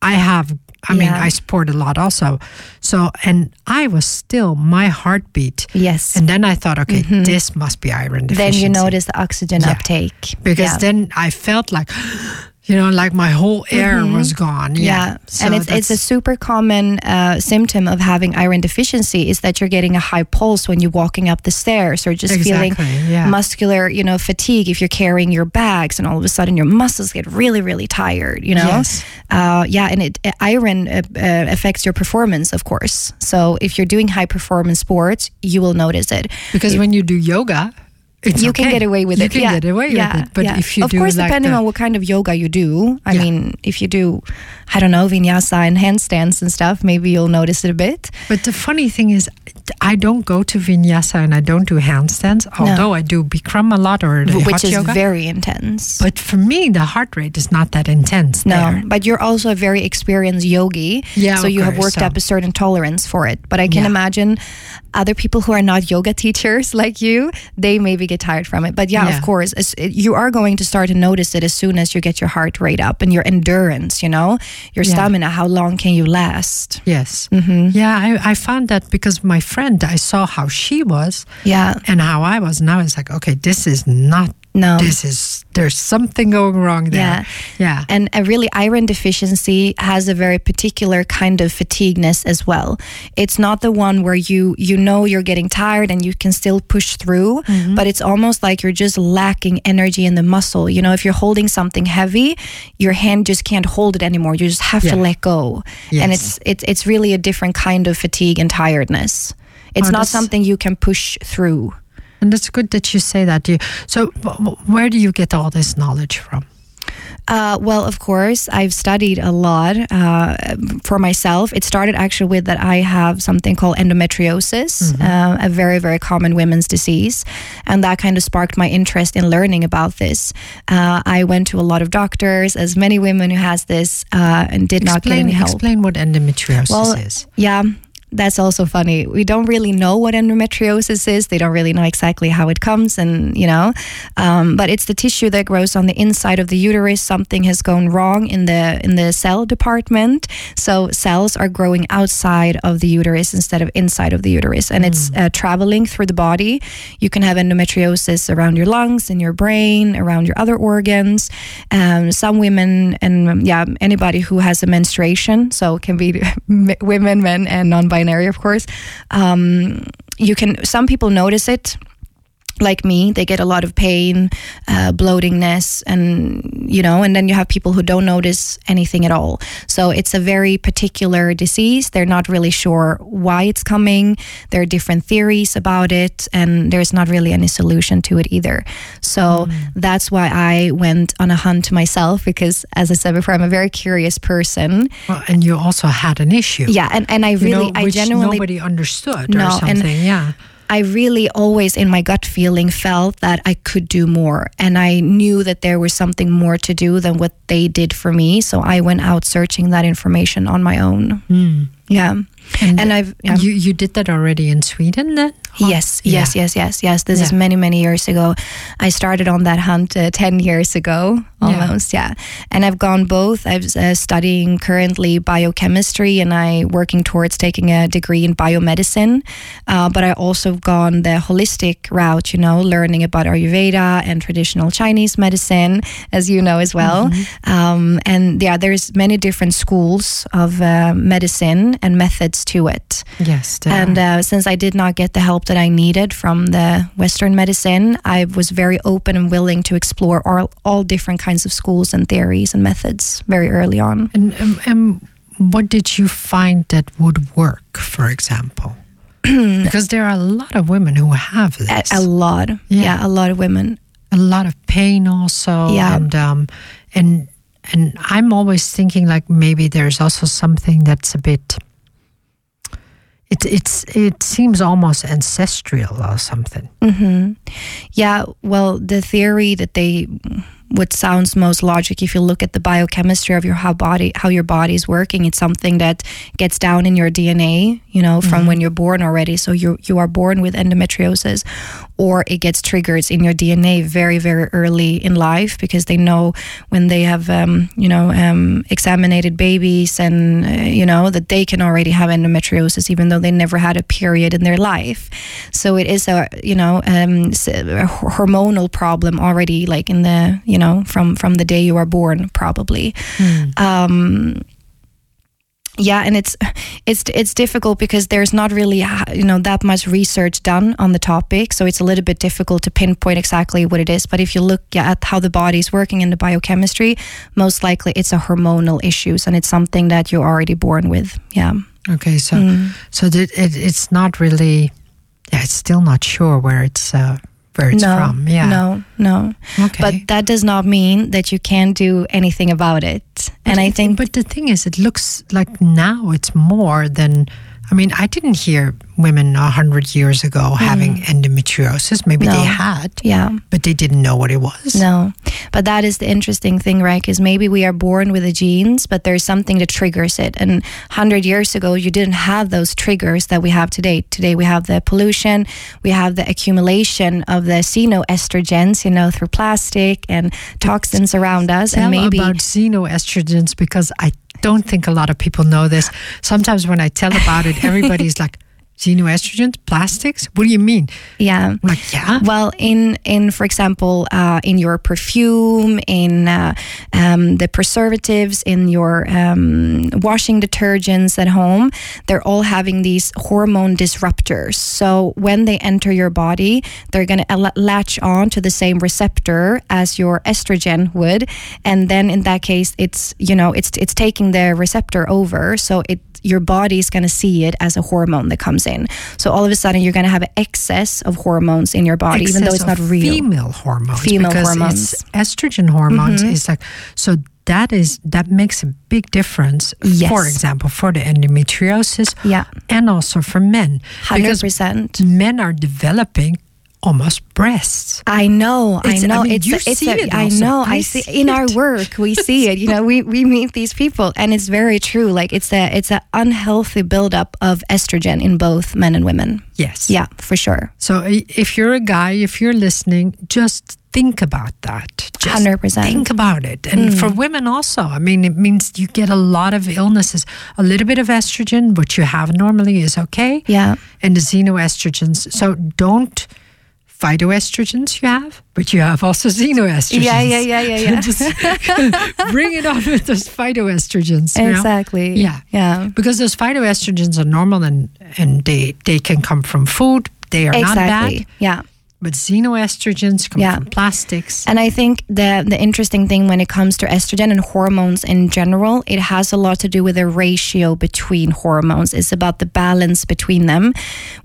I have, I mean, Yeah. I sport a lot also. So, and I was still, my heartbeat. yes And then I thought, okay, this must be iron deficiency. then you notice the oxygen Yeah. uptake because then I felt like, you know, like my whole air was gone. Yeah, Mm-hmm. Yeah, So and it's it's a super common uh, symptom of having iron deficiency is that you're getting a high pulse when you're walking up the stairs, or just feeling yeah. muscular, you know, fatigue if you're carrying your bags, and all of a sudden your muscles get really, really tired. You know, Yes. uh, yeah, and it uh, iron uh, uh, affects your performance, of course. So if you're doing high performance sports, you will notice it. because when you do yoga, it's you can get away with you it. can yeah. get away yeah. with it. But yeah. if you of do course, like depending the- on what kind of yoga you do. I mean, if you do, I don't know, vinyasa and handstands and stuff, maybe you'll notice it a bit. But the funny thing is, I don't go to vinyasa and I don't do handstands. Although I do Bikram a lot or which is yoga. very intense. but for me, the heart rate is not that intense. no, there. but you're also a very experienced yogi, Yeah, so you have worked so- up a certain tolerance for it. But I can Yeah. imagine other people who are not yoga teachers like you, they maybe get tired from it. But yeah, Yeah. of course, you are going to start to notice it as soon as you get your heart rate up and your endurance. You know, your Yeah. stamina. How long can you last? Yes. Mm-hmm. Yeah, I, I found that because my friend, I saw how she was Yeah. and how I was. Now it's like, okay, this is not No. this is there's something going wrong there. Yeah. Yeah. And a really iron deficiency has a very particular kind of fatigueness as well. It's not the one where you you know you're getting tired and you can still push through, mm-hmm. but it's almost like you're just lacking energy in the muscle. You know, if you're holding something heavy, your hand just can't hold it anymore. You just have to let go. Yes. And it's it's it's really a different kind of fatigue and tiredness. It's Oh, not something you can push through. And it's good that you say that. You, so, wh- wh- where do you get all this knowledge from? Uh, well, of course, I've studied a lot uh, for myself. It started actually with that I have something called endometriosis, uh, a very, very common women's disease. And that kind of sparked my interest in learning about this. Uh, I went to a lot of doctors, as many women who has this, uh, and did not get Explain, any help. explain what endometriosis Well, is. Yeah, that's also funny. We don't really know what endometriosis is. They don't really know exactly how it comes, and you know, um, but it's the tissue that grows on the inside of the uterus. Something has gone wrong in the in the cell department, so cells are growing outside of the uterus instead of inside of the uterus, and it's uh, traveling through the body. You can have endometriosis around your lungs, in your brain, around your other organs. Um, some women and yeah, anybody who has a menstruation, so it can be women, men, and non-binary, of course. Um, you can. Some people notice it. Like me, they get a lot of pain, uh, bloatingness, and you know, and then you have people who don't notice anything at all. So it's a very particular disease. They're not really sure why it's coming. There are different theories about it, and there's not really any solution to it either. So that's why I went on a hunt myself because, as I said before, I'm a very curious person. Well, and you also had an issue. Yeah, and, and I You really, know, I genuinely nobody understood or No, and- something. yeah. I really always, in my gut feeling, felt that I could do more. And I knew that there was something more to do than what they did for me. So I went out searching that information on my own. Hmm. Yeah. And, And I've, yeah. you you did that already in Sweden then? Yes, yes, yes, yes, yes. This is many, many years ago. I started on that hunt uh, 10 years ago, almost, yeah. And I've gone both. I'm uh, studying currently biochemistry and I working towards taking a degree in biomedicine. Uh, but I also gone the holistic route, you know, learning about Ayurveda and traditional Chinese medicine, as you know as well. Um, and yeah, there's many different schools of uh, medicine and methods to it. Yes. And uh, since I did not get the help that I needed from the Western medicine, I was very open and willing to explore all, all different kinds of schools and theories and methods very early on. and, um, um, what did you find that would work, for example? because there are a lot of women who have A, this. a lot, Yeah. yeah. a lot of women. a lot of pain also Yeah. and um and and i'm always thinking like maybe there's also something that's a bit it it's it seems almost ancestral or something. Hmm Yeah, well, the theory that they what sounds most logic if you look at the biochemistry of your how body how your body is working it's something that gets down in your dna you know from when you're born already. So you you are born with endometriosis or it gets triggered in your dna very very early in life because they know when they have um, you know um, examinated babies and uh, you know that they can already have endometriosis even though they never had a period in their life. So it is a you know um, a hormonal problem already like in the you know from from the day you are born probably. Um yeah and it's it's it's difficult because there's not really uh, you know that much research done on the topic so it's a little bit difficult to pinpoint exactly what it is. But if you look at how the body is working in the biochemistry most likely it's a hormonal issues and it's something that you're already born with. Yeah. Okay so Mm. so that it, it's not really yeah it's still not sure where it's uh where it's no from yeah. no no. Okay. But that does not mean that you can't do anything about it. And i it- think but the thing is it looks like now it's more than i mean i didn't hear women a hundred years ago having endometriosis maybe they Mm. Had yeah but they didn't know what it was No, but that is the interesting thing, right? Because maybe we are born with the genes, but there's something that triggers it. And 100 years ago, you didn't have those triggers that we have today. Today, we have the pollution, we have the accumulation of the xenoestrogens, you know, through plastic and toxins around us. Tell and maybe. about xenoestrogens because I don't think a lot of people know this. Sometimes when I tell about it, everybody's like, Xenoestrogens, plastics? What do you mean? Yeah. Like, yeah. Well, in in for example, uh, in your perfume, in uh, um, the preservatives, in your um, washing detergents at home, they're all having these hormone disruptors. So when they enter your body, they're going to latch on to the same receptor as your estrogen would, and then in that case, it's you know it's it's taking the receptor over, so it your body is going to see it as a hormone that comes in. So all of a sudden, you're going to have excess of hormones in your body, Excess even though it's not real. Female hormones. Female because hormones. It's estrogen hormones Mhm. is like so that is that makes a big difference. Yes. For example, for the endometriosis Yeah, and also for men, hundred percent. men are developing almost breasts. I know, I It's- I know. mean, it's you it's see a, it I know. I I see see in our work. We see it. You know, we we meet these people, and it's very true. Like it's a it's an unhealthy buildup of estrogen in both men and women. Yes. Yeah, for sure. So if you're a guy, if you're listening, just think about that. Just 100%. Think about it. And mm. for women also, I mean, it means you get a lot of illnesses. A little bit of estrogen, which you have normally, is okay. Yeah. And the xenoestrogens. So don't phytoestrogens you have, but you have also xenoestrogens. Yeah, yeah, yeah, yeah, yeah. Just bring it on with those phytoestrogens. you know? Exactly. Yeah. Yeah. Because those phytoestrogens are normal and, and they, they can come from food. They are not bad. Yeah. But xenoestrogens come Yeah. from plastics. And I think the the interesting thing when it comes to estrogen and hormones in general, it has a lot to do with the ratio between hormones. It's about the balance between them.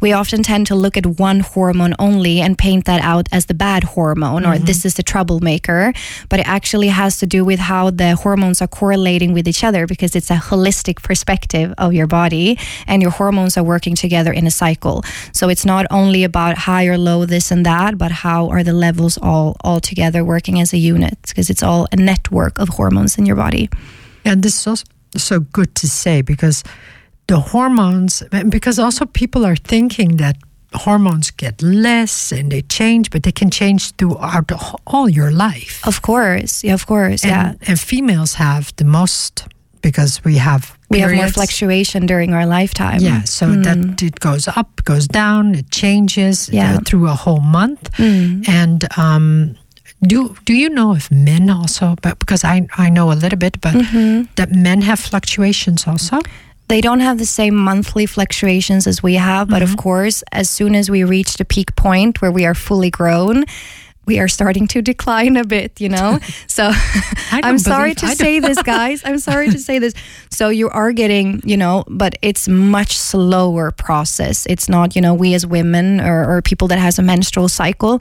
We often tend to look at one hormone only and paint that out as the bad hormone or mm-hmm. this is the troublemaker. But it actually has to do with how the hormones are correlating with each other because it's a holistic perspective of your body and your hormones are working together in a cycle. So it's not only about high or low, this and that, but how are the levels all all together working as a unit? Because it's all a network of hormones in your body. And this is also so good to say because the hormones, because also people are thinking that hormones get less and they change, but they can change throughout all your life. Of course, yeah, of course, and, yeah. and females have the most because we have We have more fluctuation during our lifetime. Yeah, so that it goes up, goes down, it changes Yeah. uh, through a whole month. Mm. And um, do do you know if men also? But because I I know a little bit, but Mm-hmm. that men have fluctuations also. They don't have the same monthly fluctuations as we have, but Mm-hmm. of course, as soon as we reach the peak point where we are fully grown, we are starting to decline a bit, you know? So I'm sorry to say this, guys. I'm sorry to say this. So you are getting, you know, but it's much slower process. It's not, you know, we as women or, or people that has a menstrual cycle,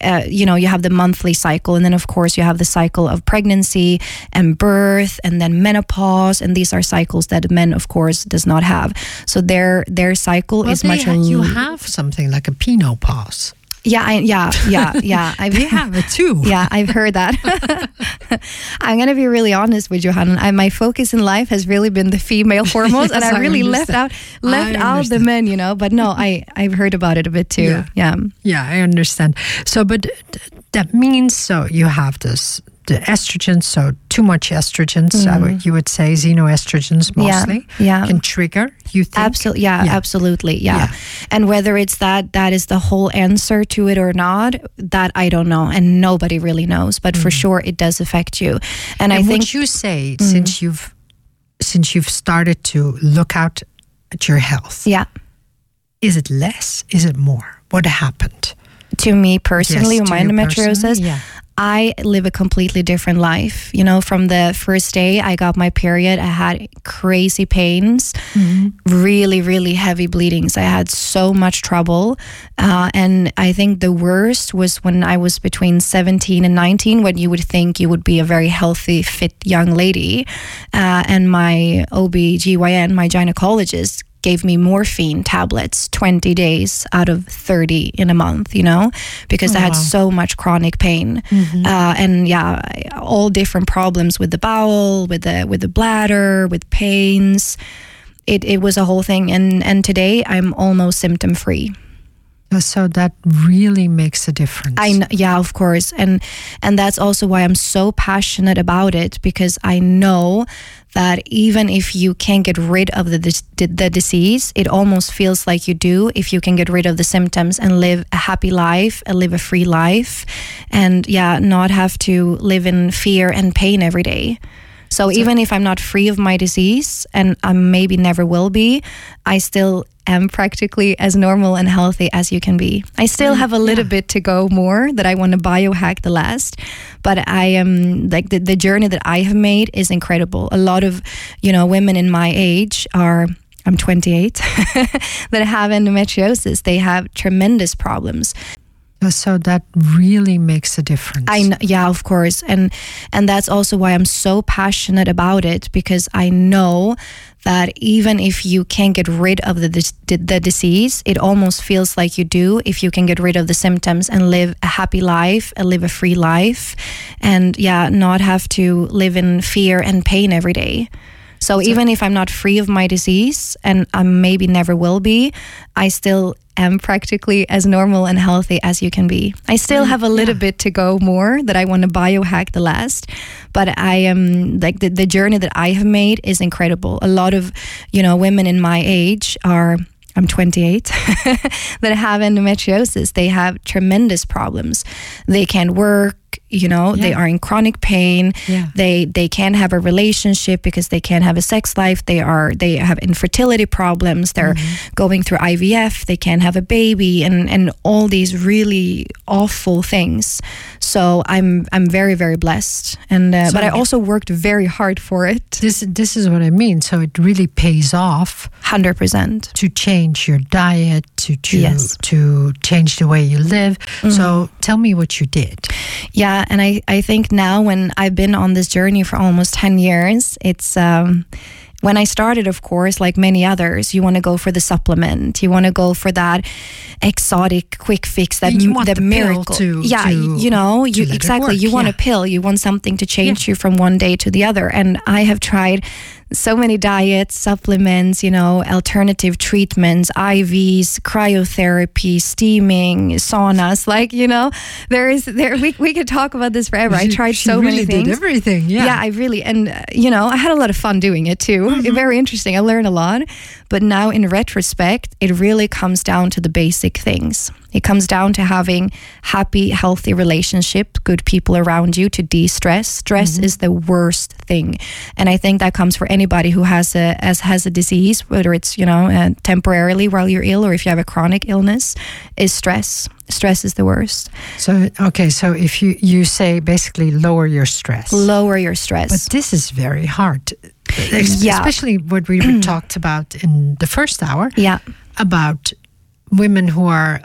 uh, you know, you have the monthly cycle. And then, of course, you have the cycle of pregnancy and birth and then menopause. And these are cycles that men, of course, does not have. So their their cycle Well, is much ha- you have something like a penopause. Yeah, I, yeah, yeah, yeah. I've, have it too. yeah, I've heard that. I'm going to be really honest with you, Handan. I, my focus in life has really been the female hormones, and I I really left out left out the men, you know. But no, I I've heard about it a bit too. Yeah. Yeah, Yeah, I understand. So, but that means so you have this the estrogen. So too much estrogens, I would, you would say xenoestrogens Mm. Yeah, mostly yeah. can trigger. You think absolutely. Yeah, Yeah. absolutely. Yeah. Yeah. and whether it's that that is the whole answer to it or not, that I don't know, and nobody really knows. But for sure, it does affect you. And, Mm. And I think you say since you've since you've started to look out at your health, yeah. is it less? Is it more? What happened? To me personally, Yes, with to my endometriosis, yeah. I live a completely different life. You know, from the first day I got my period, I had crazy pains, really, really heavy bleedings. I had so much trouble. Uh, and I think the worst was when I was between 17 and 19, when you would think you would be a very healthy, fit young lady. Uh, and my OB-GYN, my gynecologist, gave me morphine tablets 20 days out of 30 in a month, you know, because I had wow. so much chronic pain. Uh, and yeah, all different problems with the bowel, with the with the bladder, with pains. It it was a whole thing and and today I'm almost symptom free. So that really makes a difference. I kn- yeah, of course, and and that's also why I'm so passionate about it because I know that even if you can't get rid of the the disease, it almost feels like you do if you can get rid of the symptoms and live a happy life, and live a free life, and yeah, not have to live in fear and pain every day. So, so even if I'm not free of my disease and I maybe never will be, I still am practically as normal and healthy as you can be. I still mm, have a little yeah. bit to go more that I want to biohack the last, but I am like the, the journey that I have made is incredible. A lot of, you know, women in my age are I'm 28 that have endometriosis. They have tremendous problems. Uh, so that really makes a difference. I know, yeah, of course, and and that's also why I'm so passionate about it because I know that even if you can't get rid of the the disease, it almost feels like you do if you can get rid of the symptoms and live a happy life, and live a free life, and yeah, not have to live in fear and pain every day. So, even if I'm not free of my disease and I maybe never will be, I still am practically as normal and healthy as you can be. I still have a little yeah. bit to go more that I want to biohack the last, but I am like the, the journey that I have made is incredible. A lot of, you know, women in my age are I'm 28 that have endometriosis. They have tremendous problems. They can't work, you know yeah. they are in chronic pain. Yeah. they they can't have a relationship because they can't have a sex life. They are they have infertility problems. They're mm-hmm. going through IVF they can't have a baby and and all these really awful things. So i'm i'm very very blessed. And uh, so but i also worked very hard for it. This this is what i mean. So it really pays off 100% to change your diet to to yes. to change the way you live. Mm-hmm. so tell me what you did. Yeah, and I, I think now when I've been on this journey for almost 10 years, it's um, when I started, of course, like many others, you want to go for the supplement. You want to go for that exotic quick fix, that you want the, the miracle. To, yeah, to, you know, you exactly. You want yeah. a pill. You want something to change yeah. you from one day to the other. And I have tried so many diets, supplements, you know, alternative treatments, IVs, cryotherapy, steaming, saunas. Like, you know, there is there we we could talk about this forever. She, I tried so really many things. Did everything, yeah. Yeah, I really and uh, you know, I had a lot of fun doing it too. Mm-hmm. Very interesting. I learned a lot. But now in retrospect, it really comes down to the basic things. It comes down to having happy, healthy relationship, good people around you to de-stress. Stress mm-hmm. is the worst thing, and I think that comes for anybody who has a as has a disease, whether it's you know uh, temporarily while you're ill or if you have a chronic illness, is stress. Stress is the worst. So okay, so if you you say basically lower your stress, lower your stress, but this is very hard. Yeah. Especially what we talked about in the first hour. Yeah. About women who are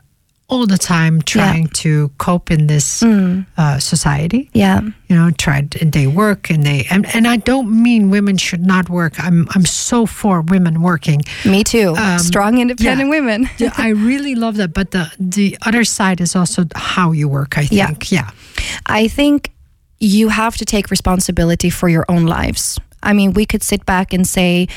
all the time trying yeah. to cope in this mm. uh, society. Yeah, you know, tried and they work and they and, and I don't mean women should not work. I'm I'm so for women working. Me too. Um, Strong, independent yeah. women. yeah, I really love that. But the the other side is also how you work. I think. Yeah, yeah. I think you have to take responsibility for your own lives. I mean, we could sit back and say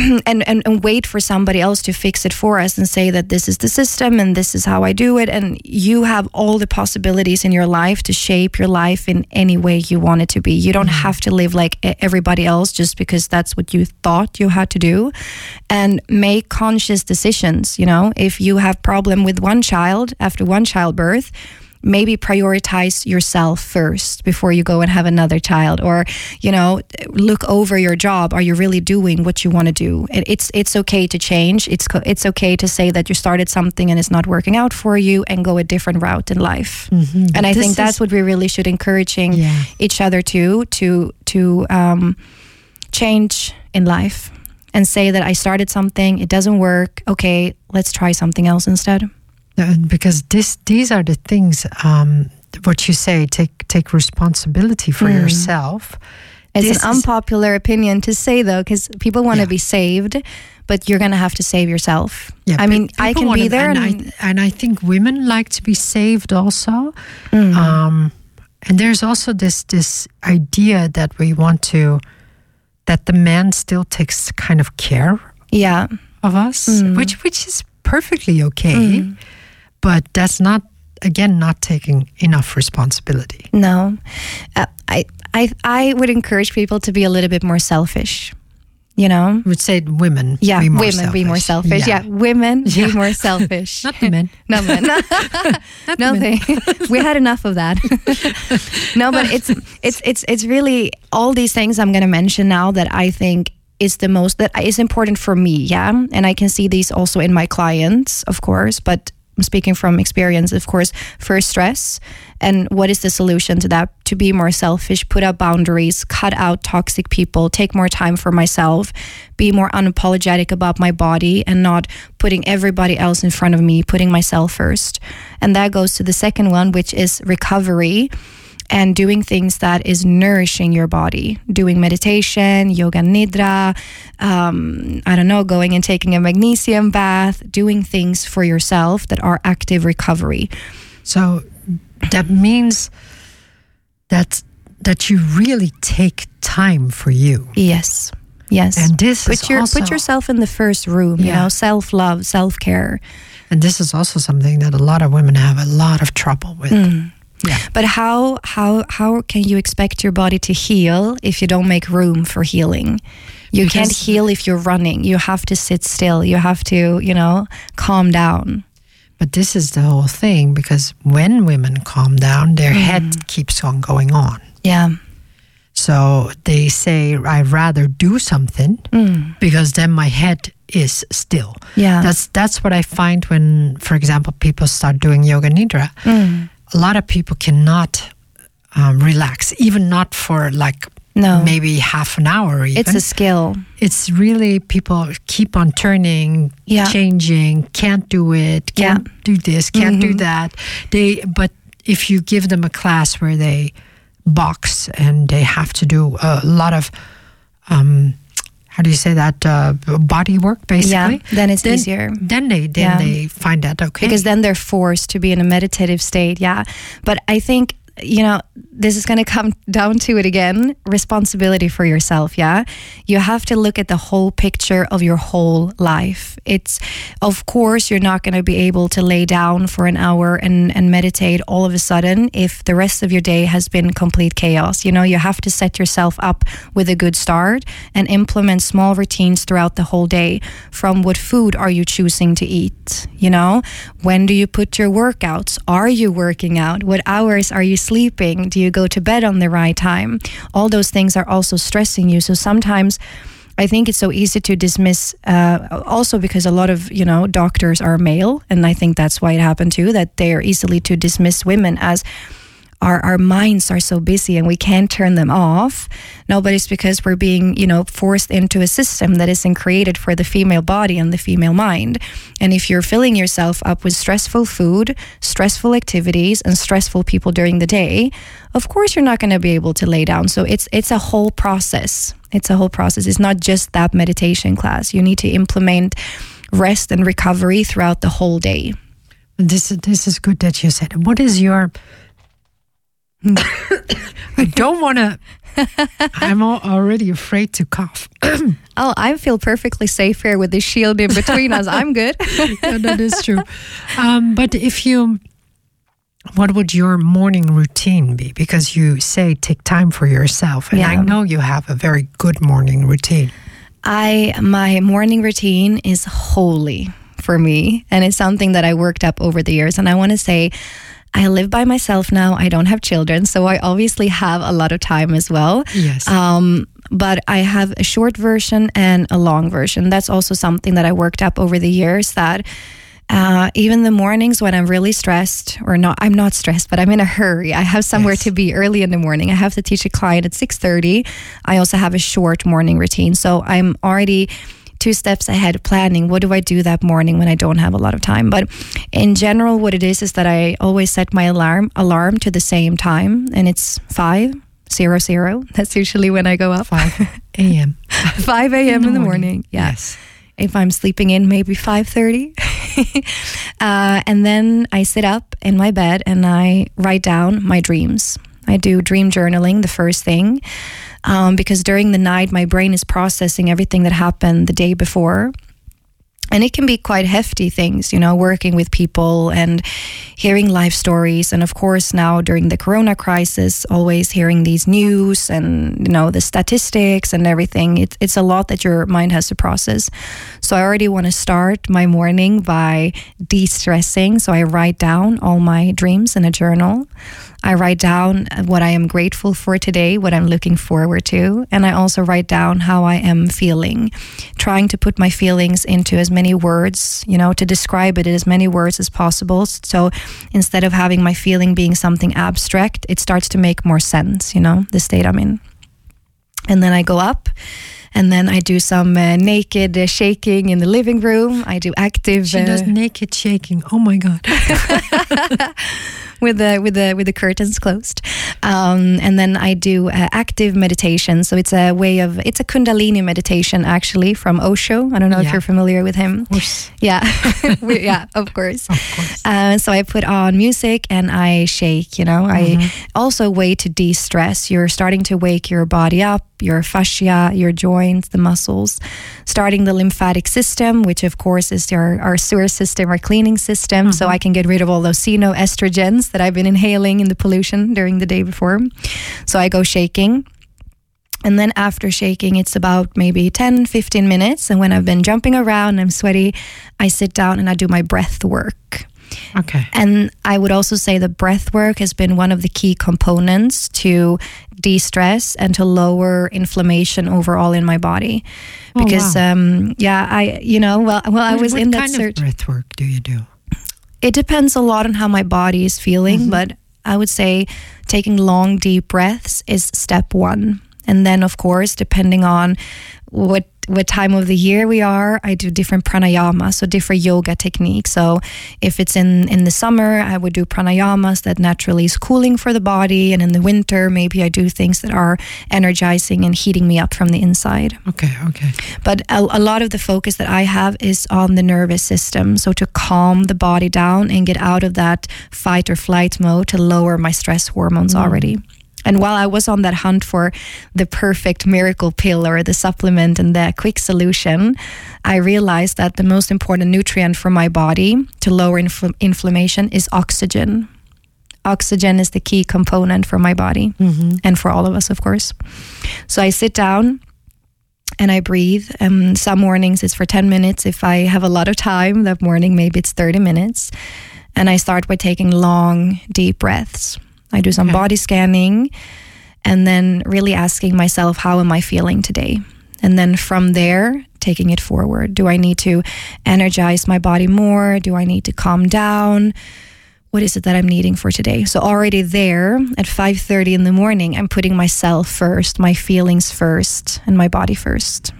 and, and, and wait for somebody else to fix it for us and say that this is the system and this is how I do it. And you have all the possibilities in your life to shape your life in any way you want it to be. You don't mm-hmm. have to live like everybody else just because that's what you thought you had to do. And make conscious decisions. You know, if you have problem with one child after one childbirth, maybe prioritize yourself first before you go and have another child or you know look over your job. Are you really doing what you want to do it's it's okay to change. It's it's okay to say that you started something and it's not working out for you and go a different route in life. Mm-hmm. and i think that's what we really should encouraging yeah. each other to to to um, change in life and say that i started something it doesn't work. Okay let's try something else instead because this these are the things um, what you say take take responsibility for mm. yourself it's this an unpopular opinion to say though because people want to yeah. be saved but you're going to have to save yourself yeah, i mean i can be there and, and, I, and I think women like to be saved also mm. um, and there's also this this idea that we want to that the man still takes kind of care yeah of us mm. which which is perfectly okay mm. But that's not again not taking enough responsibility. No, uh, I I I would encourage people to be a little bit more selfish. You know, I would say women. yeah, be more women selfish. be more selfish. Yeah, women Yeah. be more selfish. Not the men. no men. Not no men. we had enough of that. no, but it's it's it's it's really all these things I'm going to mention now that I think is the most that is important for me. Yeah, and I can see these also in my clients, of course, but. Speaking from experience, of course, first stress. And what is the solution to that? To be more selfish, put up boundaries, cut out toxic people, take more time for myself, be more unapologetic about my body and not putting everybody else in front of me, putting myself first. And that goes to the second one, which is recovery and doing things that is nourishing your body doing meditation yoga nidra um, i don't know going and taking a magnesium bath doing things for yourself that are active recovery So that means that that you really take time for you. yes yes And this put is your also, put yourself in the first room you know self-love self-care and this is also something that a lot of women have a lot of trouble with. Mm. Yeah. but how how how can you expect your body to heal if you don't make room for healing you can't heal if you're running you have to sit still you have to you know calm down But this is the whole thing because when women calm down, their Mm. head keeps on going on. yeah So they say, I'd rather do something because then my head is still. Mm. Yeah. That's that's what I find when, for example, people start doing yoga nidra. Mm. A lot of people cannot um, relax, even not for like No. maybe half an hour. Even. it's a skill it's really people keep on turning, Yeah. changing, can't do it, can't do this, can't Mm-hmm. do that. They but if you give them a class where they box and they have to do a lot of um how do you say that uh, body work basically Yeah, then it's then, easier. then they then Yeah. they find that okay because then they're forced to be in a meditative state yeah but i think you know this is going to come down to it again. Responsibility for yourself yeah? You have to look at the whole picture of your whole life. It's of course you're not going to be able to lay down for an hour and, and meditate all of a sudden if the rest of your day has been complete chaos. You know you have to set yourself up with a good start and implement small routines throughout the whole day. From what food are you choosing to eat you know? When do you put your workouts? Are you working out? What hours are you sleeping do you go to bed on the right time all those things are also stressing you so sometimes I think it's so easy to dismiss. Uh, also, because a lot of you know doctors are male, and I think that's why it happened too. That they are easily to dismiss women as our our minds are so busy and we can't turn them off. No, but it's because we're being you know forced into a system that isn't created for the female body and the female mind. And if you're filling yourself up with stressful food, stressful activities, and stressful people during the day, of course you're not going to be able to lay down. So it's it's a whole process. It's a whole process. It's not just that meditation class. You need to implement rest and recovery throughout the whole day. This is this is good that you said. What is your? I don't want to. I'm already afraid to cough. Oh, I feel perfectly safe here with the shield in between us. I'm good. yeah, that is true. Um, but if you, what would your morning routine be? Because you say take time for yourself, and I know you have a very good morning routine. I my morning routine is holy for me and it's something that I worked up over the years and I want to say I live by myself now. I don't have children, so I obviously have a lot of time as well. Yes. Um, but I have a short version and a long version. That's also something that I worked up over the years that uh, even the mornings when I'm really stressed, or not, I'm not stressed, but I'm in a hurry. I have somewhere Yes. to be early in the morning. I have to teach a client at 6:30. I also have a short morning routine, so I'm already two steps ahead planning what do I do that morning when I don't have a lot of time. But in general, what it is is that I always set my alarm alarm to the same time, and it's five zero zero. That's usually when I go up. 5 a.m. 5 a.m. in the morning. Yeah. Yes. If I'm sleeping in, maybe 5:30. uh, and then I sit up in my bed and I write down my dreams. I do dream journaling the first thing um, because during the night my brain is processing everything that happened the day before. and it can be quite hefty things you know working with people and hearing life stories. And of course now during the corona crisis always hearing these news and you know the statistics and everything it, it's a lot that your mind has to process. So i already want to start my morning by de-stressing. So i write down all my dreams in a journal I write down what I am grateful for today, what I'm looking forward to, and I also write down how I am feeling, trying to put my feelings into as many words, you know, to describe it in as many words as possible. So instead of having my feeling being something abstract, it starts to make more sense, you know, the state I'm in. And then I go up and then I do some uh, naked uh, shaking in the living room. I do active. She does uh, naked shaking. Oh my god! with the with the with the curtains closed, um, and then I do uh, active meditation. So it's a way of it's a Kundalini meditation actually from Osho. I don't know Yeah. if you're familiar with him. Of. Yeah, We- yeah, of course. Of course. Uh, so I put on music and I shake. You know, I also a way to de-stress. You're starting to wake your body up, your fascia, your joints, the muscles, starting the lymphatic system, which of course is our, our sewer system, our cleaning system. So I can get rid of all those xenoestrogens that I've been inhaling in the pollution during the day before. So I go shaking. And then after shaking, it's about maybe 10, 15 minutes. And when I've been jumping around, and I'm sweaty, I sit down and I do my breath work. Okay. And I would also say the breath work has been one of the key components to de stress and to lower inflammation overall in my body. Oh, Because, wow. um, yeah, I, you know, well, well, I was what in that kind search. of breath work do you do? It depends a lot on how my body is feeling, Mm-hmm. but I would say taking long, deep breaths is step one. And then, of course, depending on what what time of the year we are, I do different pranayama, so different yoga techniques. So if it's in in the summer, I would do pranayamas that naturally is cooling for the body, and in the winter, maybe I do things that are energizing and heating me up from the inside. Okay. Okay. But a, a lot of the focus that I have is on the nervous system. So to calm the body down and get out of that fight or flight mode to lower my stress hormones mm. already. And while I was on that hunt for the perfect miracle pill or the supplement and the quick solution, I realized that the most important nutrient for my body to lower infl- inflammation is oxygen. Oxygen is the key component for my body and for all of us, of course. So I sit down and I breathe. Um, some mornings it's for 10 minutes. If I have a lot of time that morning, maybe it's 30 minutes. And I start by taking long, deep breaths. I do some Okay. body scanning and then really asking myself, how am I feeling today? And then from there, taking it forward. Do I need to energize my body more? Do I need to calm down? What is it that I'm needing for today? So already there at 5:30 in the morning, I'm putting myself first, my feelings first, and my body first.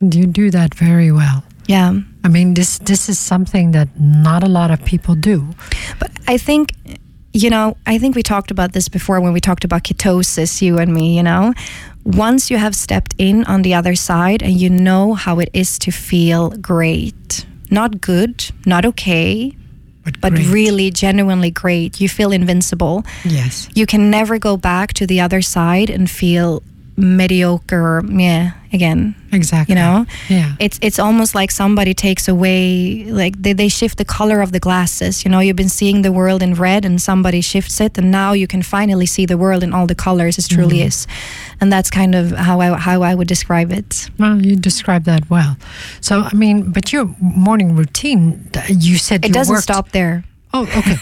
You do that very well. Yeah. I mean, this this is something that not a lot of people do. But I think, you know, I think we talked about this before when we talked about ketosis, you and me, you know. Once you have stepped in on the other side and you know how it is to feel great, not good, not okay, But, but really genuinely great, you feel invincible. yes, You can never go back to the other side and feel mediocre yeah again exactly. you know Yeah. it's it's almost like somebody takes away like they, they shift the color of the glasses you know you've been seeing the world in red and somebody shifts it and now you can finally see the world in all the colors it truly mm-hmm. is and that's kind of how I how I would describe it Well, you describe that well. So, I mean, but your morning routine, you said it you doesn't worked- stop there Oh, okay.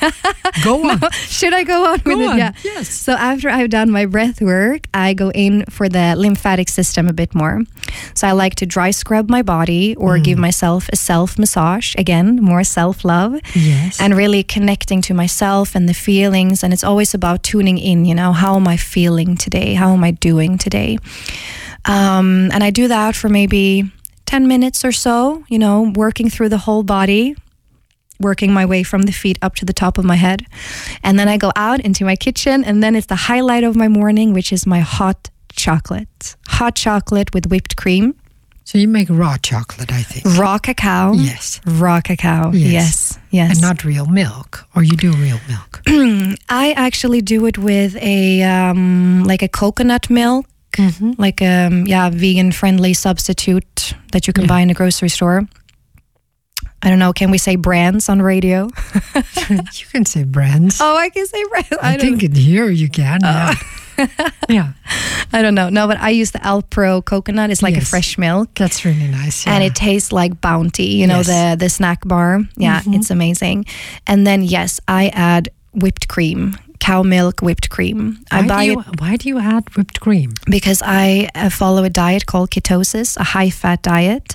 Go on. Should I go on Go with on, it? Yeah. yes. So after I've done my breath work, I go in for the lymphatic system a bit more. So I like to dry scrub my body or give myself a self massage. Again, more self love. Yes. And really connecting to myself and the feelings. And it's always about tuning in, you know, how am I feeling today? How am I doing today? Um, and I do that for maybe 10 minutes or so, you know, working through the whole body, working my way from the feet up to the top of my head. And then I go out into my kitchen, and then it's the highlight of my morning, which is my hot chocolate. Hot chocolate with whipped cream, so you make raw chocolate, I think. raw cacao. Yes. Raw cacao. Yes. Yes. Yes. And not real milk, or you do real milk. I actually do it with a um, like a coconut milk, like a yeah vegan friendly substitute that you can Yeah. buy in a grocery store. I don't know. Can we say brands on radio? you can say brands. Oh, I can say brands. I, I think in here you can. Yeah. yeah. I don't know. No, but I use the Alpro coconut. It's like Yes. a fresh milk. That's really nice. Yeah. And it tastes like Bounty, you know, Yes. the the snack bar. Yeah, it's amazing. And then yes, I add whipped cream, cow milk whipped cream. I why, buy do it you, why do you add whipped cream? because I uh, follow a diet called ketosis, a high fat diet.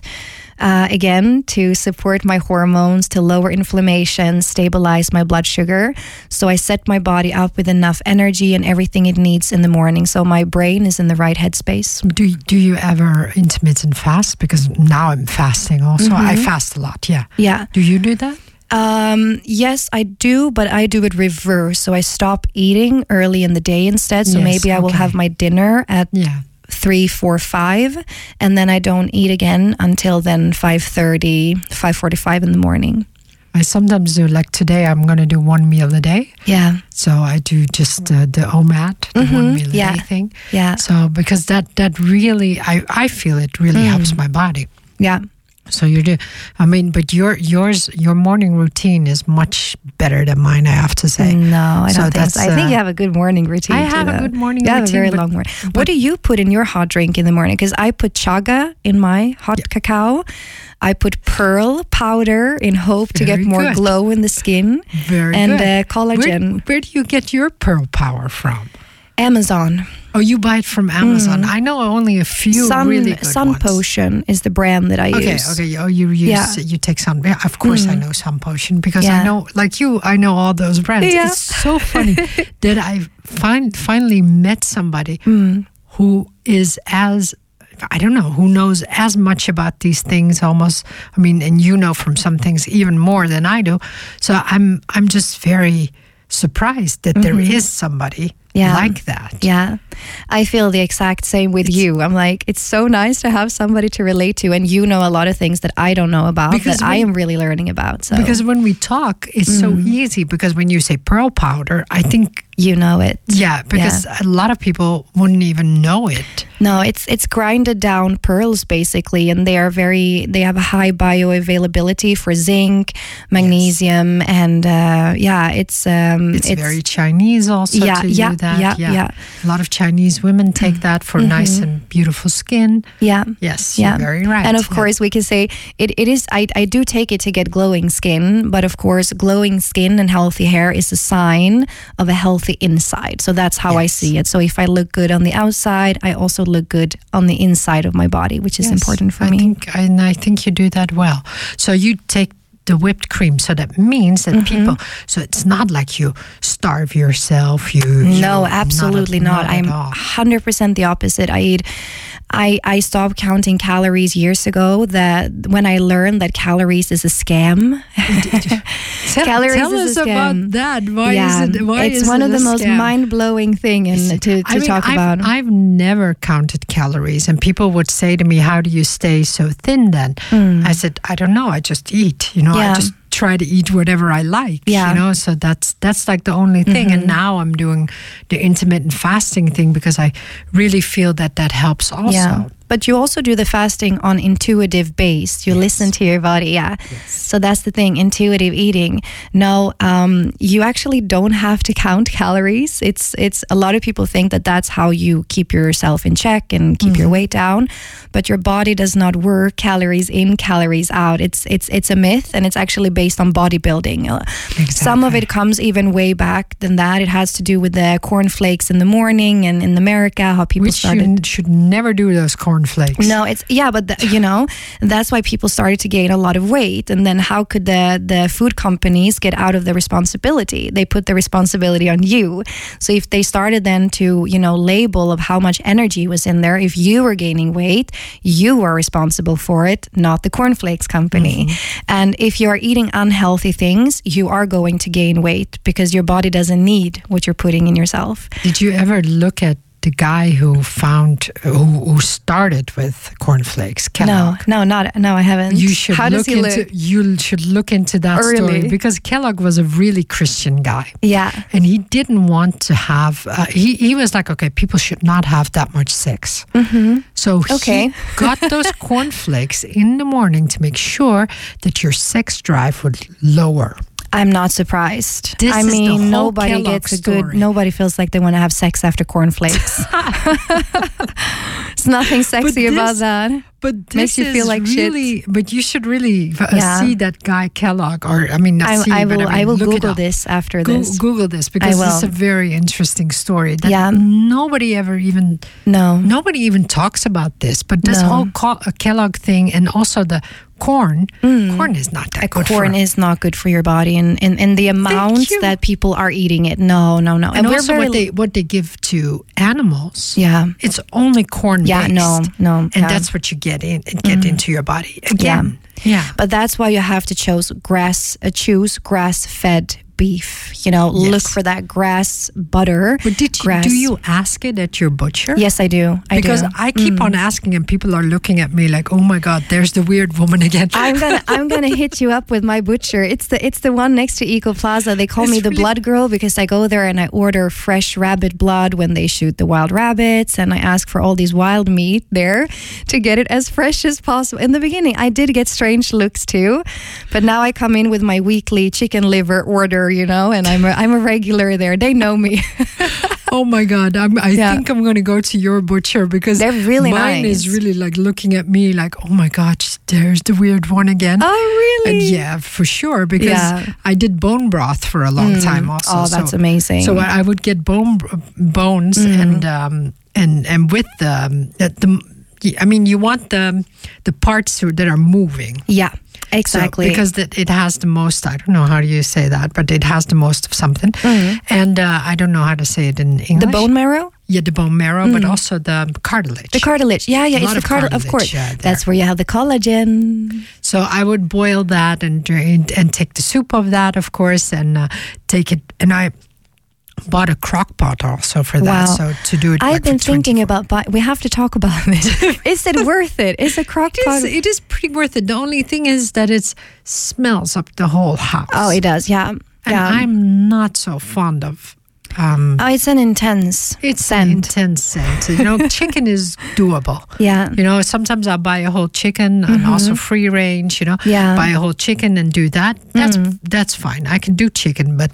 Uh, again, to support my hormones, to lower inflammation, stabilize my blood sugar. So I set my body up with enough energy and everything it needs in the morning. So my brain is in the right headspace. Do you, do you ever intermittent fast? Because now I'm fasting also. I fast a lot. Yeah. Yeah. Do you do that? Um, yes, I do, but I do it reverse. So I stop eating early in the day instead. So Yes, maybe I will have my dinner at Yeah. Three, four, five, and then I don't eat again until then 5.30, 5.45 in the morning. I sometimes do like today. I'm going to do one meal a day. Yeah, So I do just uh, the OMAD, the one meal a yeah. day thing. yeah, So because that that really, I I feel it really Mm. helps my body. yeah. So you do. I mean, but your yours your morning routine is much better than mine. I have to say. No, I So don't think so. I think uh, you have a good morning routine. I too, have a though. good morning You have a very long morning. What do you put in your hot drink in the morning? Because I put chaga in my hot cacao. I put pearl powder in hope to get more good. glow in the skin. Very and good. uh, collagen. Where, where do you get your pearl power from? Amazon. Oh, you buy it from Amazon. I know only a few Mm. Sun really good Sun ones. Potion is the brand that I Okay, use. okay. okay. Oh, you use Yeah. Mm. you take some. Yeah, of course, I know Sun potion because I know, like you, I know all those brands. Yeah. It's so funny that I find finally met somebody Mm. who is as I don't know who knows as much about these things almost. I mean, and you know from some things even more than I do. So I'm I'm just very surprised that there is somebody Mm-hmm. Yeah. like that. Yeah. I feel the exact same with you. I'm like, it's so nice to have somebody to relate to, and you know a lot of things that I don't know about Because that I am really learning about. So Because when we talk, it's so Mm. easy. Because when you say pearl powder, I think you know it. Yeah, because a lot of people wouldn't even know it. No, it's it's grinded down pearls basically, and they are very they have a high bioavailability for zinc, magnesium, and uh, yeah, it's um, It's, very Chinese also Yeah, to yeah, do that. yeah, yeah. Mm-hmm. A lot of Chinese women take that for nice and beautiful skin. yeah. Yes, Yeah, very right. And of yeah. course, we can say it, it is. I, I do take it to get glowing skin, but of course, glowing skin and healthy hair is a sign of a healthy inside. So that's how I see it. So if I look good on the outside, I also look good on the inside of my body, which is Yes, important for I me. Think, and I think you do that well. So you take the whipped cream. So that means that Mm-hmm. people. So it's not like you starve yourself. You No, you- absolutely not. at I'm 100% the opposite. I eat I, I stopped counting calories years ago that when I learned that calories is a scam. Tell, calories tell is us a about that. Why yeah, is it? Why it's is one it of the most scam? mind-blowing thing and to, to I mean, talk I've, about. I've never counted calories, and people would say to me, "How do you stay so thin?" Then hmm. I said, "I don't know. I just eat. You know. Yeah. I just try to eat whatever I like. Yeah. Mm-hmm. You know, so that's that's like the only thing. And now I'm doing the intermittent fasting thing because I really feel that that helps also. Yeah. But you also do the fasting on intuitive base. You listen to your body. Yeah. So that's the thing intuitive eating. No, um, you actually don't have to count calories. It's, it's a lot of people think that that's how you keep yourself in check and keep your weight down. But your body does not work calories in, calories out. It's, it's, it's a myth and it's actually based on bodybuilding. Uh, Some of it comes even way back than that. It has to do with the cornflakes in the morning and in America, how people Which started. you should never do those cornflakes. No, it's yeah, but the, you know that's why people started to gain a lot of weight, and then how could the the food companies get out of the responsibility? They put the responsibility on you. So if they started then to you know label of how much energy was in there, if you were gaining weight, you were responsible for it, not the cornflakes company. Mm-hmm. And if you are eating unhealthy things, you are going to gain weight because your body doesn't need what you're putting in yourself. Did you ever look at the guy who found who, who started with cornflakes. Kellogg. No, no, not no. I haven't. You should How look does he into look? you should look into that story because Kellogg was a really Christian guy. Yeah. And he didn't want to have. Uh, he he was like, okay, people should not have that much sex. So Mm-hmm. Okay. he got those cornflakes in the morning to make sure that your sex drive would lower. I'm not surprised. This I mean, nobody Kellogg gets a good. Nobody feels like they want to have sex after cornflakes. it's nothing sexy about that. But this Makes you feel like shit. really. But you should really uh, Yeah. see that guy Kellogg, or I mean, not I, see, I but will. I, mean, I will Google this after Go- this. Google this because I this is a very interesting story that Yeah. nobody ever even No. nobody even talks about this. But this No. whole uh, Kellogg thing and also the corn, corn is not that good. Mm. corn for, is not good for your body, and in, in, the amounts you. that people are eating it. No, no, no. and we're also what they what they give to animals. Yeah. it's only corn. Yeah, no, no, and yeah. That's what you get in get into your body again. Yeah, But that's why you have to choose grass. Uh, choose grass fed beef. You know, look for that grass butter. But did you, grass. do you ask it at your butcher? Yes, I do. I because do. Mm. I keep on asking, and people are looking at me like, "Oh my God, there's the weird woman again." I'm gonna I'm gonna hit you up with my butcher. It's the it's the one next to EkoPlaza. They call It's me the really- blood girl because I go there and I order fresh rabbit blood when they shoot the wild rabbits, and I ask for all these wild meat there to get it as fresh as possible. In the beginning, I did get strange looks too, but now I come in with my weekly chicken liver order, you know, and I'm a, I'm a regular there. They know me. Oh my God! I'm, I Yeah. think I'm going to go to your butcher because They're really mine nice. is really like looking at me like, "Oh my God, there's the weird one again." oh And really? yeah, for sure, because Yeah. Mm. I did bone broth for a long time also. Oh, that's so, amazing. So I would get bone bones Mm-hmm. and um, and and with um, the, the I mean, you want the the parts that are moving. yeah, So- exactly. because that it has the most. I don't know how do you say that, but it has the most of something. And uh, I don't know how to say it in English. Mm-hmm. the bone marrow. yeah, the bone marrow, but also the cartilage. The cartilage, yeah, yeah, A it's the of cartilage. Of course, yeah, that's where you have the collagen. So I would boil that and drain and take the soup of that, of course, and uh, take it. And I bought a crock pot also for that. Wow. So to do it, I've like been thinking about. Buy- we have to talk about this. is it worth it? Is a crock It pot? is, it is pretty worth it. The only thing is that it smells up the whole house. oh, it does. Yeah, and yeah. I'm not so fond of. Um, oh, it's an intense. it's an scent. intense scent. You know, chicken is doable. Yeah. You know, sometimes I'll buy a whole chicken and also free range. You know, Mm-hmm. Yeah. Mm. buy a whole chicken and do that. That's that's fine. I can do chicken, but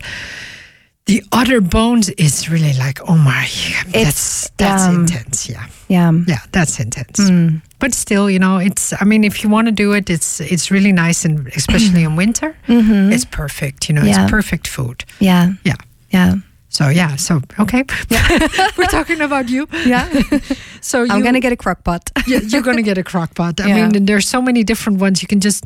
the other bones is really like, oh my, that's that's um, intense. Yeah, Yeah. yeah, that's intense. Mm. But still, you know, it's. I mean, if you want to do it, it's it's really nice, and especially in winter, it's perfect. You know, Mm-hmm. Yeah. it's perfect food. Yeah. Yeah. Yeah. So yeah. So okay, we're talking about you. Yeah. So you, I'm gonna get a crock pot. yeah, you're going to get a crock pot. I Yeah. mean, there's so many different ones. You can just,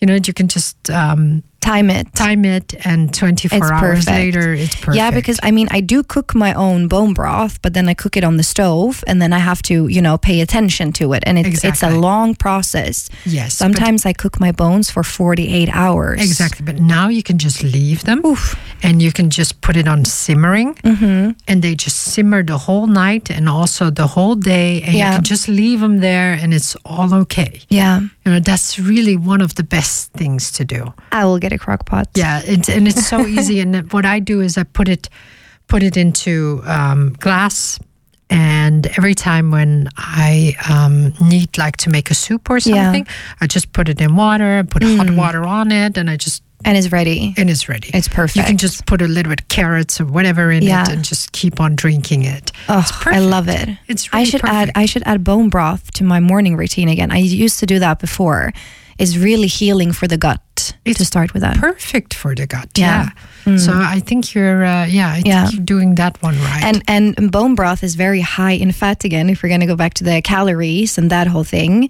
you know, you can just um, Time it. time it, and 24 It's hours perfect. later, it's perfect. Yeah, because I mean, I do cook my own bone broth, but then I cook it on the stove, and then I have to, you know, pay attention to it, and it's it's a long process. yes, Sometimes I cook my bones for 48 hours. exactly. But now you can just leave them, and you can just put it on simmering, Mm-hmm. and they just simmer the whole night and also the whole day, and Yeah. you can just leave them there, and it's all okay. Yeah, know, that's really one of the best things to do. I will get a crock pot. Yeah, it's, and it's so easy. And what I do is I put it put it into um, glass, and every time when I um, need like to make a soup or Yeah. Mm. something, I just put it in water, put hot water on it, and I just and it's ready. and it's ready. It's perfect. You can just put a little bit of carrots or whatever in Yeah. it, and just keep on drinking it. Oh, it's I love it. It's I should perfect. add I should add bone broth to my morning routine again. I used to do that before. It's really healing for the gut to start with that. perfect for the gut. Yeah. Yeah. So I think you're uh, yeah, I Yeah. think you're doing that one right. And and bone broth is very high in fat again. If we're going to go back to the calories and that whole thing,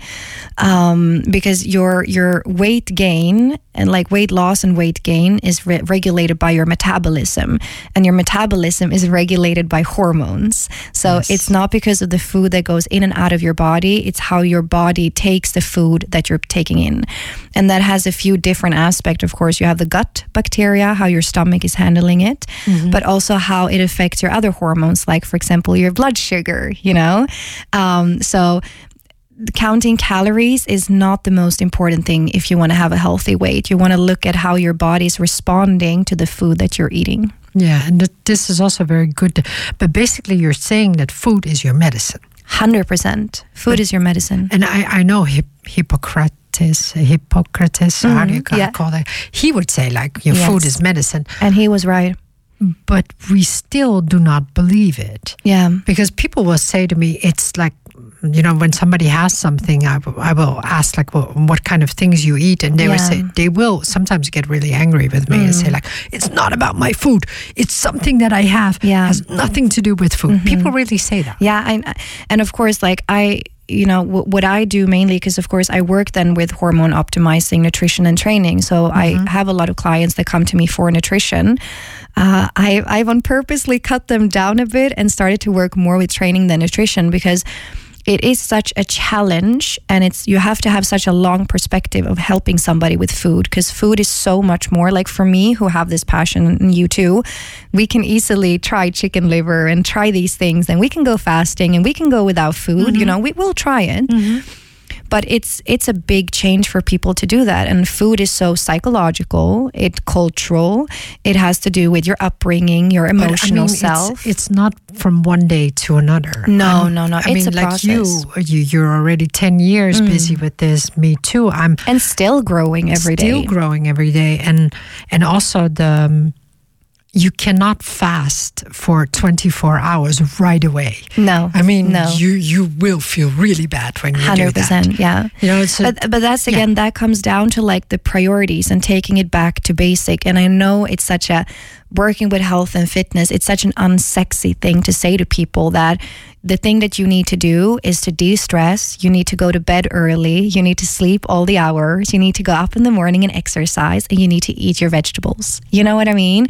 um, because your your weight gain and like weight loss and weight gain is re- regulated by your metabolism, and your metabolism is regulated by hormones. So Yes. it's not because of the food that goes in and out of your body; it's how your body takes the food that you're taking in, and that has a few different aspects. Of course, you have the gut bacteria, how your stomach is handling it, but also how it affects your other hormones, like, for example, your blood sugar, you know? Um, so, counting calories is not the most important thing if you want to have a healthy weight. You want to look at how your body is responding to the food that you're eating. Yeah, and th- this is also very good. But basically, you're saying that food is your medicine. 100%. Food is your medicine. And I, I know Hip- Hippocrates, Hippocrates, mm-hmm. how do you yeah. call that? He would say, like, your food is medicine. And he was right. But we still do not believe it. Yeah. Because people will say to me, it's like, you know, when somebody has something, I, w- I will ask, like, well, what kind of things you eat? And they will say, they will sometimes get really angry with me and say, mm. like, it's not about my food. It's something that I have. Yeah. has nothing to do with food. Mm-hmm. People really say that. Yeah, I, and of course, like I, you know, w- what I do mainly because, of course, I work then with hormone optimizing nutrition and training. So I have a lot of clients that come to me for nutrition. Uh, I, I've on purposely cut them down a bit and started to work more with training than nutrition because it is such a challenge and it's you have to have such a long perspective of helping somebody with food because food is so much more. Like for me who have this passion and you too we can easily try chicken liver and try these things and we can go fasting and we can go without food you mm-hmm. know we will try it mm-hmm. But it's it's a big change for people to do that and food is so psychological it cultural it has to do with your upbringing your But, I emotional mean, self It's, it's not from one day to another. No, I'm- no, no. I It's mean, a like you, process. Mm. you, you're already ten years busy with this. Me too. I'm and still growing every day. still growing every day, and and also the. um, you cannot fast for 24 hours right away. no I mean, no you you will feel really bad when you do Hundred that. yeah. You know, it's a, But but that's again that comes down to like the priorities and taking it back to basic. And I know it's such a working with health and fitness. It's such an unsexy thing to say to people that the thing that you need to do is to de-stress. You need to go to bed early. You need to sleep all the hours. You need to go up in the morning and exercise, and you need to eat your vegetables. You know what I mean?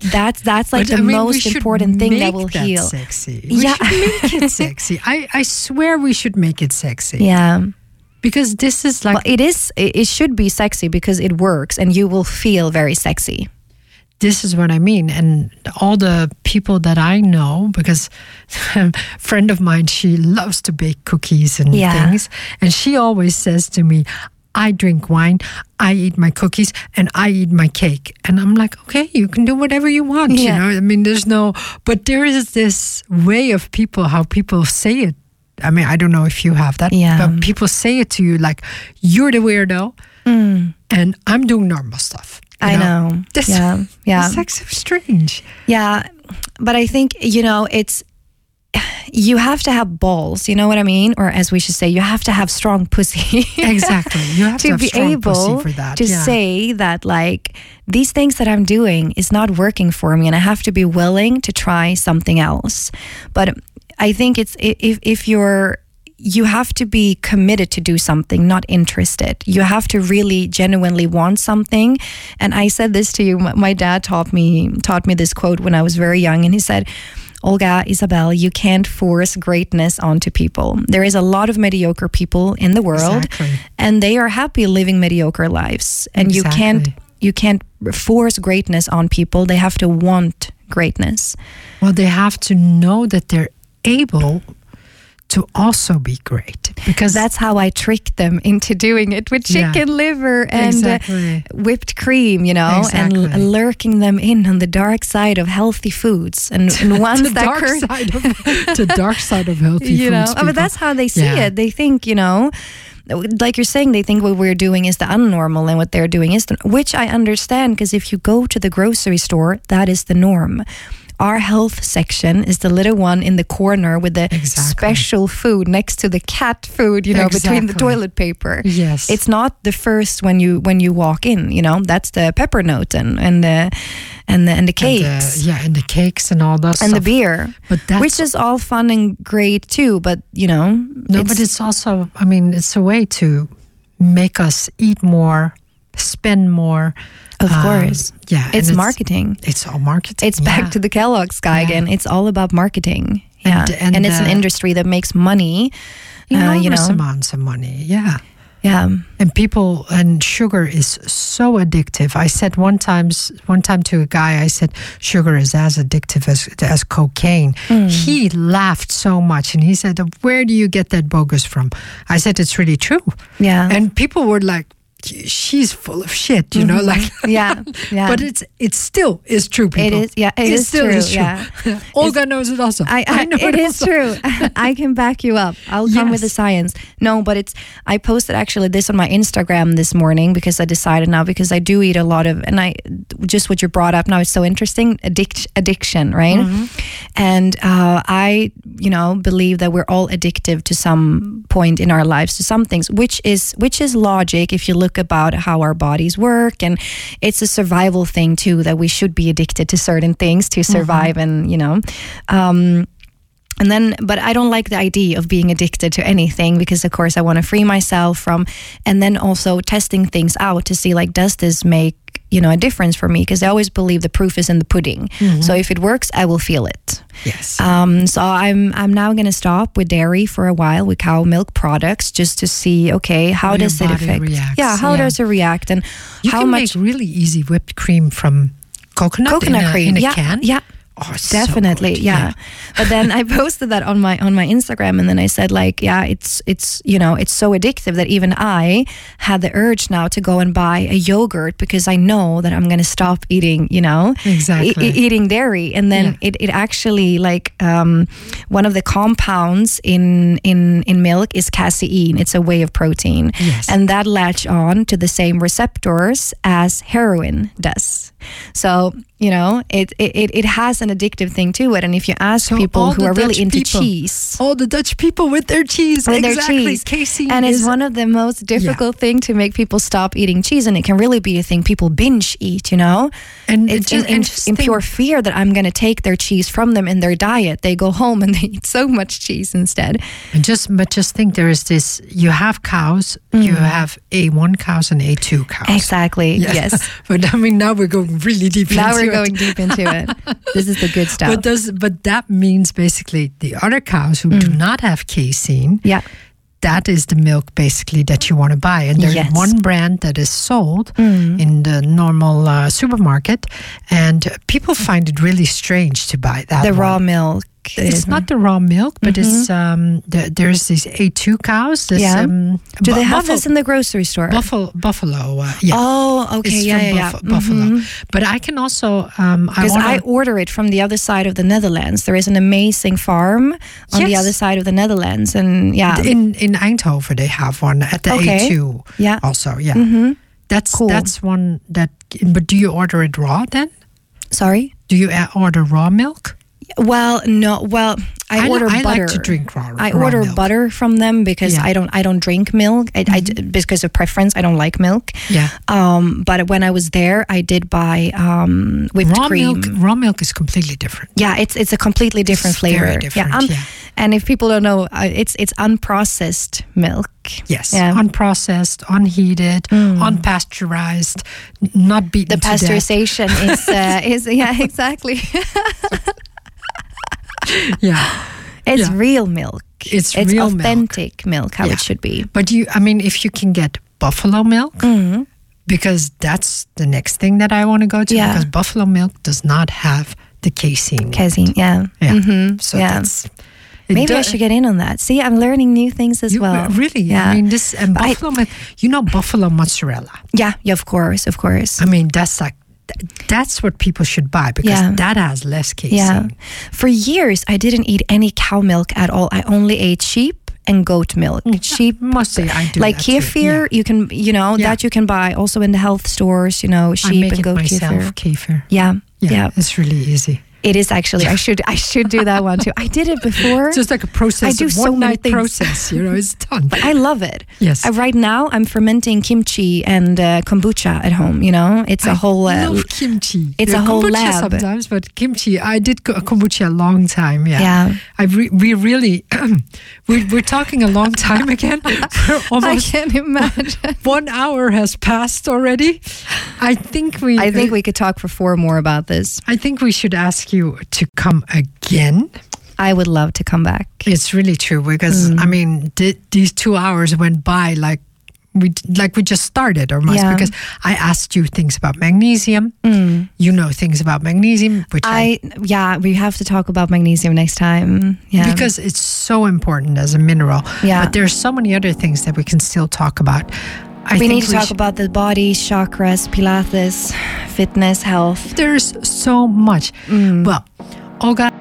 That's that's like But, the I mean, most important thing that will that heal. Sexy. We Yeah. make it sexy. I, I swear we should make it sexy. Yeah. Because this is like Well, it is. It should be sexy because it works, and you will feel very sexy. This is what I mean. And all the people that I know, because a friend of mine, she loves to bake cookies and Yeah. things. And she always says to me, I drink wine, I eat my cookies, and I eat my cake. And I'm like, okay, you can do whatever you want. Yeah. You know, I mean, there's no, but there is this way of people, how people say it. I mean, I don't know if you have that, Yeah. but people say it to you like, you're the weirdo, mm. and I'm doing normal stuff. I know. This, Yeah, yeah. Like so strange. Yeah, but I think you know it's. You have to have balls, you know what I mean, or as we should say, you have to have strong pussy. Exactly. You have to, to have be strong pussy able for that. to yeah. say that like these things that I'm doing is not working for me and I have to be willing to try something else. But I think it's if if you're you have to be committed to do something, not interested. You have to really genuinely want something. And I said this to you. My, dad taught me taught me this quote when I was very young, and he said, Olga, Isabel, you can't force greatness onto people. There is a lot of mediocre people in the world, Exactly. and they are happy living mediocre lives. And you can't you can't force greatness on people. They have to want greatness. Well, they have to know that they're able to also be great because That's how I tricked them into doing it with Yeah. chicken liver and uh, whipped cream, you know, Exactly. and l- lurking them in on the dark side of healthy foods. And, and once the that dark cur- side of the dark side of healthy you know, foods. I mean, people. that's how they see Yeah. it. They think, you know, like you're saying, they think what we're doing is the unnormal and what they're doing is the, which I understand because if you go to the grocery store, that is the norm. Our health section is the little one in the corner with the Exactly. special food next to the cat food, you know, between the toilet paper. Yes. It's not the first when you when you walk in, you know. That's the pepper note and and the and the, and the And the- cakes yeah, and the cakes and all that and the beer. But that's Which is all fun and great too, but you know, no, but it's also. I mean, it's a way to make us eat more, spend more. Of Um, course. yeah, and it's, marketing. It's all marketing. It's back yeah. to the Kellogg's guy Yeah. again. It's all about marketing. Yeah. And- And, and, it's an uh, industry that makes money. Uh, enormous you know. amounts of money. Yeah. Yeah. And people and sugar is so addictive. I said one times one time to a guy, I said sugar is as addictive as as cocaine. He laughed so much, and he said, "Where do you get that bogus from?" I said, "It's really true." Yeah. And people were like, "She's full of shit," you know, like Yeah, yeah. But it's it still is true. People. is- yeah, it it is still true, is true. yeah. Olga knows it also. I, I, know it is also. true. I can back you up. I'll come with the science. No, but it's. I posted actually this on my Instagram this morning because I decided now because I do eat a lot of, and I just what you brought up now is so interesting. Addict, addiction, right? Mm-hmm. And uh, I, you know, believe that we're all addictive to some point in our lives to some things, which is which is logic if you look about how our bodies work, and it's a survival thing too that we should be addicted to certain things to survive, and you know. Um, and then, but I don't like the idea of being addicted to anything because, of course, I want to free myself from, and then also testing things out to see, like, does this make, you know, a difference for me? Because I always believe the proof is in the pudding. So if it works, I will feel it. Yes. Um, so I'm I'm now going to stop with dairy for a while with cow milk products just to see, okay, how How does it affect? reacts, yeah, how yeah. does it react, and You how can much make really easy whipped cream from coconut, coconut in a, cream? in a yeah, can. yeah. Oh, so definitely good, yeah. but then i posted that on my on my instagram and then i said like yeah it's it's you know it's so addictive that even i had the urge now to go and buy a yogurt because i know that i'm going to stop eating you know Exactly. e- eating dairy and then Yeah. it, it actually like um, one of the compounds in in in milk is casein it's a way of protein Yes. and that latch on to the same receptors as heroin does so you know it it, it- it has an addictive thing to it and if you ask So people who the are really Dutch into people- cheese All the Dutch people with their cheese. with their exactly. cheese. Casein and it's one of the most difficult thing to make people stop eating cheese and it can really be a thing people binge eat you know And it's just- in, in, in pure fear that i'm going to take their cheese from them in their diet they go home and they eat so much cheese instead And just but just think there is this you have cows, you have A1 cows and A2 cows. Mm. exactly yes, but I mean now we're going really deep now into we're it. going deep into it this is the good stuff But does but that means basically the other cows who do Mm. not have casein, yeah that is the milk basically that you want to buy. And there's Yes. Mm. one brand that is sold in the normal uh, supermarket, and people find it really strange to buy that. the one. raw milk It's not the raw milk, but it's um, the, there's these A2 cows. This, Yeah. um, do they have buffalo, this in the grocery store buffalo? Buffalo, uh, yeah. oh okay It's yeah yeah, yeah. Buff- Buffalo. But I can also, um, I Because I order it from the other side of the Netherlands. There is an amazing farm on the other side of the Netherlands, and yeah, in in Eindhoven they have one at the Okay. A2 yeah, also. Yeah, hmm that's Cool. that's one that. But do you order it raw then? Sorry. Do you uh, order raw milk? Well, no. Well, I, li- order I butter. like to drink raw. I raw order milk. butter from them because Yeah. Mm-hmm. I don't. I don't drink milk. I, I d- because of preference. I don't like milk. Yeah, Um, but when I was there, I did buy um, whipped raw cream. milk. Raw milk is completely different. Yeah, it's it's a completely different It's very flavor. different, um, yeah. And if people don't know, uh, it's it's unprocessed milk. Yes, Yeah. Mm. unprocessed, unheated, unpasteurized, not beaten The to death. pasteurization is uh, is yeah exactly. Yeah, It's Yeah. real milk. It's it's real authentic milk. how Yeah. it should be. but you. I mean, if you can get buffalo milk. Mm. Because that's the next thing that I want to go to. Yeah. Because buffalo milk does not have the casein. Casein, yeah. Yeah. hmm So that's Maybe I should get in on that. See, I'm learning new things as You- well. Really? Yeah. I mean, this and I- buffalo milk. You know, buffalo mozzarella. yeah, yeah, of course, of course. I mean, that's like th- that's what people should buy because Yeah. that has less casein. Yeah. For years, I didn't eat any cow milk at all. I only ate sheep and goat milk. Mm, sheep, Mostly, I do like kefir, you can, you know, Yeah. that you can buy also in the health stores. You know, sheep and goat myself. kefir. Kefir. Yeah, Yeah, yeah, it's really easy. It is actually. I should. I should do that one too. I did it before. It's just like a process. I do so one many things. process. You know, it's done. but I love it. yes, I, right now, I'm fermenting kimchi and uh, kombucha at home. You know, it's a I whole. Uh, love kimchi. it's Yeah, a whole kombucha lab. sometimes, but kimchi. I did ko- kombucha a long time. Yeah, yeah, I re- we really we, we're talking a long time again. I can't imagine. one hour has passed already. I think we. I think we could talk for four more about this. I think we should ask you to come again. I would love to come back. It's really true because Mm. I mean th- these two hours went by like we like we just started almost Yeah. because I asked you things about magnesium. You know things about magnesium, which I, I yeah, we have to talk about magnesium next time. Yeah. because it's so important as a mineral. Yeah. But there's so many other things that we can still talk about. I we need to talk should- about the body, chakras, pilates, fitness, health. There's so much. Mm. Well, Olga,